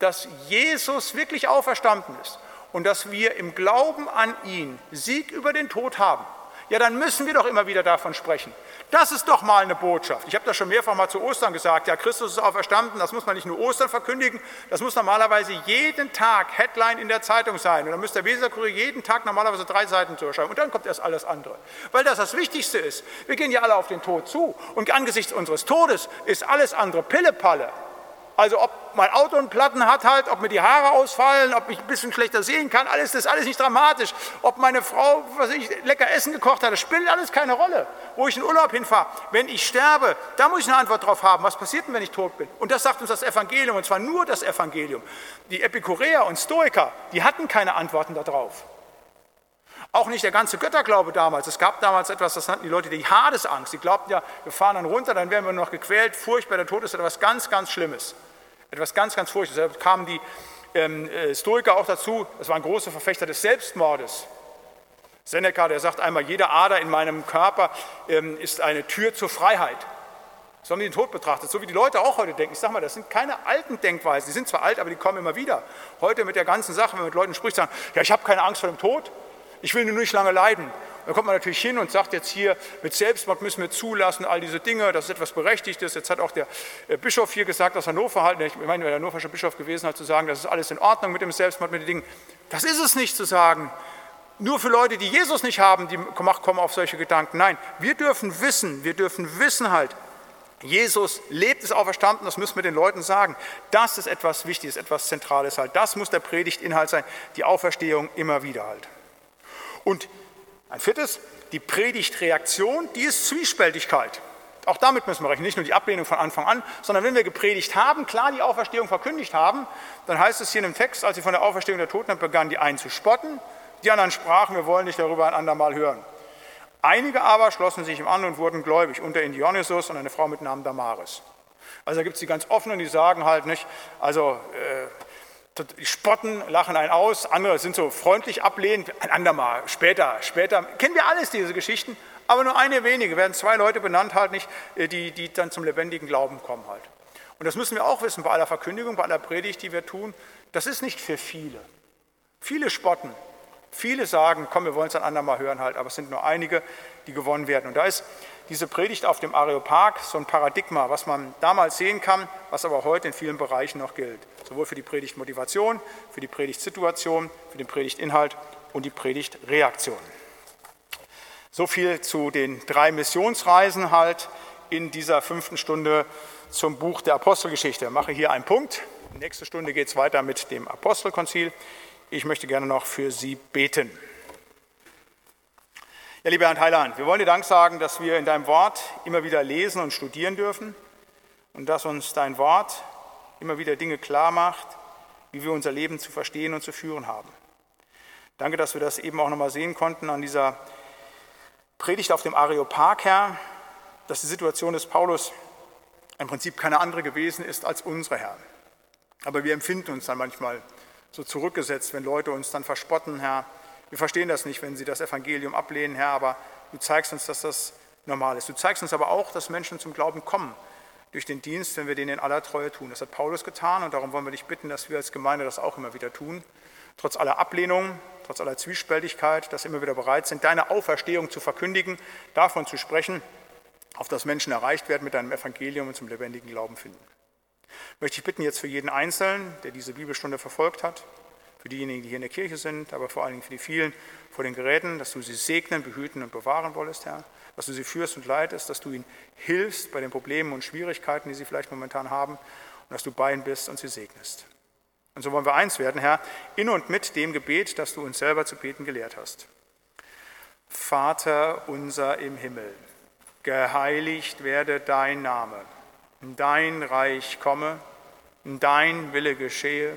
dass Jesus wirklich auferstanden ist und dass wir im Glauben an ihn Sieg über den Tod haben, ja, dann müssen wir doch immer wieder davon sprechen. Das ist doch mal eine Botschaft. Ich habe das schon mehrfach mal zu Ostern gesagt. Ja, Christus ist auferstanden. Das muss man nicht nur Ostern verkündigen. Das muss normalerweise jeden Tag Headline in der Zeitung sein. Und dann müsste der Weserkurier jeden Tag normalerweise drei Seiten zu. Und dann kommt erst alles andere. Weil das das Wichtigste ist. Wir gehen ja alle auf den Tod zu. Und angesichts unseres Todes ist alles andere Pillepalle. Also ob mein Auto einen Platten hat halt, ob mir die Haare ausfallen, ob ich ein bisschen schlechter sehen kann, alles das ist alles nicht dramatisch. Ob meine Frau, was ich, lecker Essen gekocht hat, das spielt alles keine Rolle. Wo ich in Urlaub hinfahre, wenn ich sterbe, da muss ich eine Antwort drauf haben. Was passiert denn, wenn ich tot bin? Und das sagt uns das Evangelium, und zwar nur das Evangelium. Die Epikureer und Stoiker, die hatten keine Antworten darauf. Auch nicht der ganze Götterglaube damals. Es gab damals etwas, das nannten die Leute die Hadesangst. Die glaubten ja, wir fahren dann runter, dann werden wir noch gequält. Furchtbar, der Tod ist etwas ganz, ganz Schlimmes. Etwas ganz, ganz furchtbares. Da kamen die ähm, äh, Stoiker auch dazu, das waren große Verfechter des Selbstmordes. Seneca, der sagt einmal, jede Ader in meinem Körper ähm, ist eine Tür zur Freiheit. So haben die den Tod betrachtet, so wie die Leute auch heute denken. Ich sage mal, das sind keine alten Denkweisen, die sind zwar alt, aber die kommen immer wieder. Heute mit der ganzen Sache, wenn man mit Leuten spricht, sagen, ja, ich habe keine Angst vor dem Tod, ich will nur nicht lange leiden. Da kommt man natürlich hin und sagt jetzt hier, mit Selbstmord müssen wir zulassen, all diese Dinge, das ist etwas Berechtigtes. Jetzt hat auch der äh, Bischof hier gesagt, aus Hannover halt, ich meine, der hannoversche Bischof gewesen hat, zu sagen, das ist alles in Ordnung mit dem Selbstmord, mit den Dingen. Das ist es nicht zu sagen. nur für Leute, die Jesus nicht haben, die kommen auf solche Gedanken. Nein, wir dürfen wissen, wir dürfen wissen halt, Jesus lebt es auferstanden, das müssen wir den Leuten sagen. Das ist etwas Wichtiges, etwas Zentrales halt. Das muss der Predigtinhalt sein, die Auferstehung immer wieder halt. Und ein viertes, die Predigtreaktion, die ist Zwiespältigkeit. Auch damit müssen wir rechnen, nicht nur die Ablehnung von Anfang an, sondern wenn wir gepredigt haben, klar die Auferstehung verkündigt haben, dann heißt es hier in dem Text, als sie von der Auferstehung der Toten begannen, die einen zu spotten, die anderen sprachen, wir wollen nicht darüber ein andermal hören. Einige aber schlossen sich ihm an und wurden gläubig, unter ihnen Dionysus und eine Frau mit Namen Damaris. Also da gibt es die ganz offenen, die sagen halt nicht, also äh, spotten, lachen einen aus, andere sind so freundlich ablehnend, ein andermal, später, später. Kennen wir alles, diese Geschichten, aber nur eine wenige, werden zwei Leute benannt halt nicht, äh, die, die dann zum lebendigen Glauben kommen halt. Und das müssen wir auch wissen bei aller Verkündigung, bei aller Predigt, die wir tun. Das ist nicht für viele. Viele spotten, Viele sagen, komm, wir wollen es ein andermal hören halt, aber es sind nur einige, die gewonnen werden. Und da ist diese Predigt auf dem Areopag so ein Paradigma, was man damals sehen kann, was aber heute in vielen Bereichen noch gilt. Sowohl für die Predigtmotivation, für die Predigtsituation, für den Predigtinhalt und die Predigtreaktion. So viel zu den drei Missionsreisen halt in dieser fünften Stunde zum Buch der Apostelgeschichte. Ich mache hier einen Punkt. Nächste Stunde geht es weiter mit dem Apostelkonzil. Ich möchte gerne noch für Sie beten. Ja, lieber Herr Heiland, wir wollen dir Dank sagen, dass wir in deinem Wort immer wieder lesen und studieren dürfen und dass uns dein Wort immer wieder Dinge klar macht, wie wir unser Leben zu verstehen und zu führen haben. Danke, dass wir das eben auch nochmal sehen konnten an dieser Predigt auf dem Areopag, Herr, dass die Situation des Paulus im Prinzip keine andere gewesen ist als unsere, Herr. Aber wir empfinden uns dann manchmal so zurückgesetzt, wenn Leute uns dann verspotten, Herr. Wir verstehen das nicht, wenn sie das Evangelium ablehnen, Herr, aber du zeigst uns, dass das normal ist. Du zeigst uns aber auch, dass Menschen zum Glauben kommen durch den Dienst, wenn wir den in aller Treue tun. Das hat Paulus getan und darum wollen wir dich bitten, dass wir als Gemeinde das auch immer wieder tun. Trotz aller Ablehnung, trotz aller Zwiespältigkeit, dass wir immer wieder bereit sind, deine Auferstehung zu verkündigen, davon zu sprechen, auf das Menschen erreicht werden mit deinem Evangelium und zum lebendigen Glauben finden. Möchte ich bitten jetzt für jeden Einzelnen, der diese Bibelstunde verfolgt hat, für diejenigen, die hier in der Kirche sind, aber vor allen Dingen für die vielen vor den Geräten, dass du sie segnen, behüten und bewahren wolltest, Herr, dass du sie führst und leitest, dass du ihnen hilfst bei den Problemen und Schwierigkeiten, die sie vielleicht momentan haben und dass du bei ihnen bist und sie segnest. Und so wollen wir eins werden, Herr, in und mit dem Gebet, das du uns selber zu beten gelehrt hast. Vater unser im Himmel, geheiligt werde dein Name dein Reich komme, dein Wille geschehe,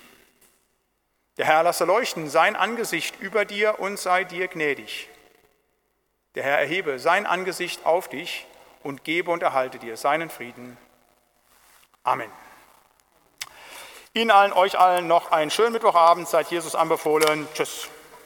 Der Herr lasse leuchten sein Angesicht über dir und sei dir gnädig. Der Herr erhebe sein Angesicht auf dich und gebe und erhalte dir seinen Frieden. Amen. Ihnen allen, euch allen noch einen schönen Mittwochabend. Seid Jesus anbefohlen. Tschüss.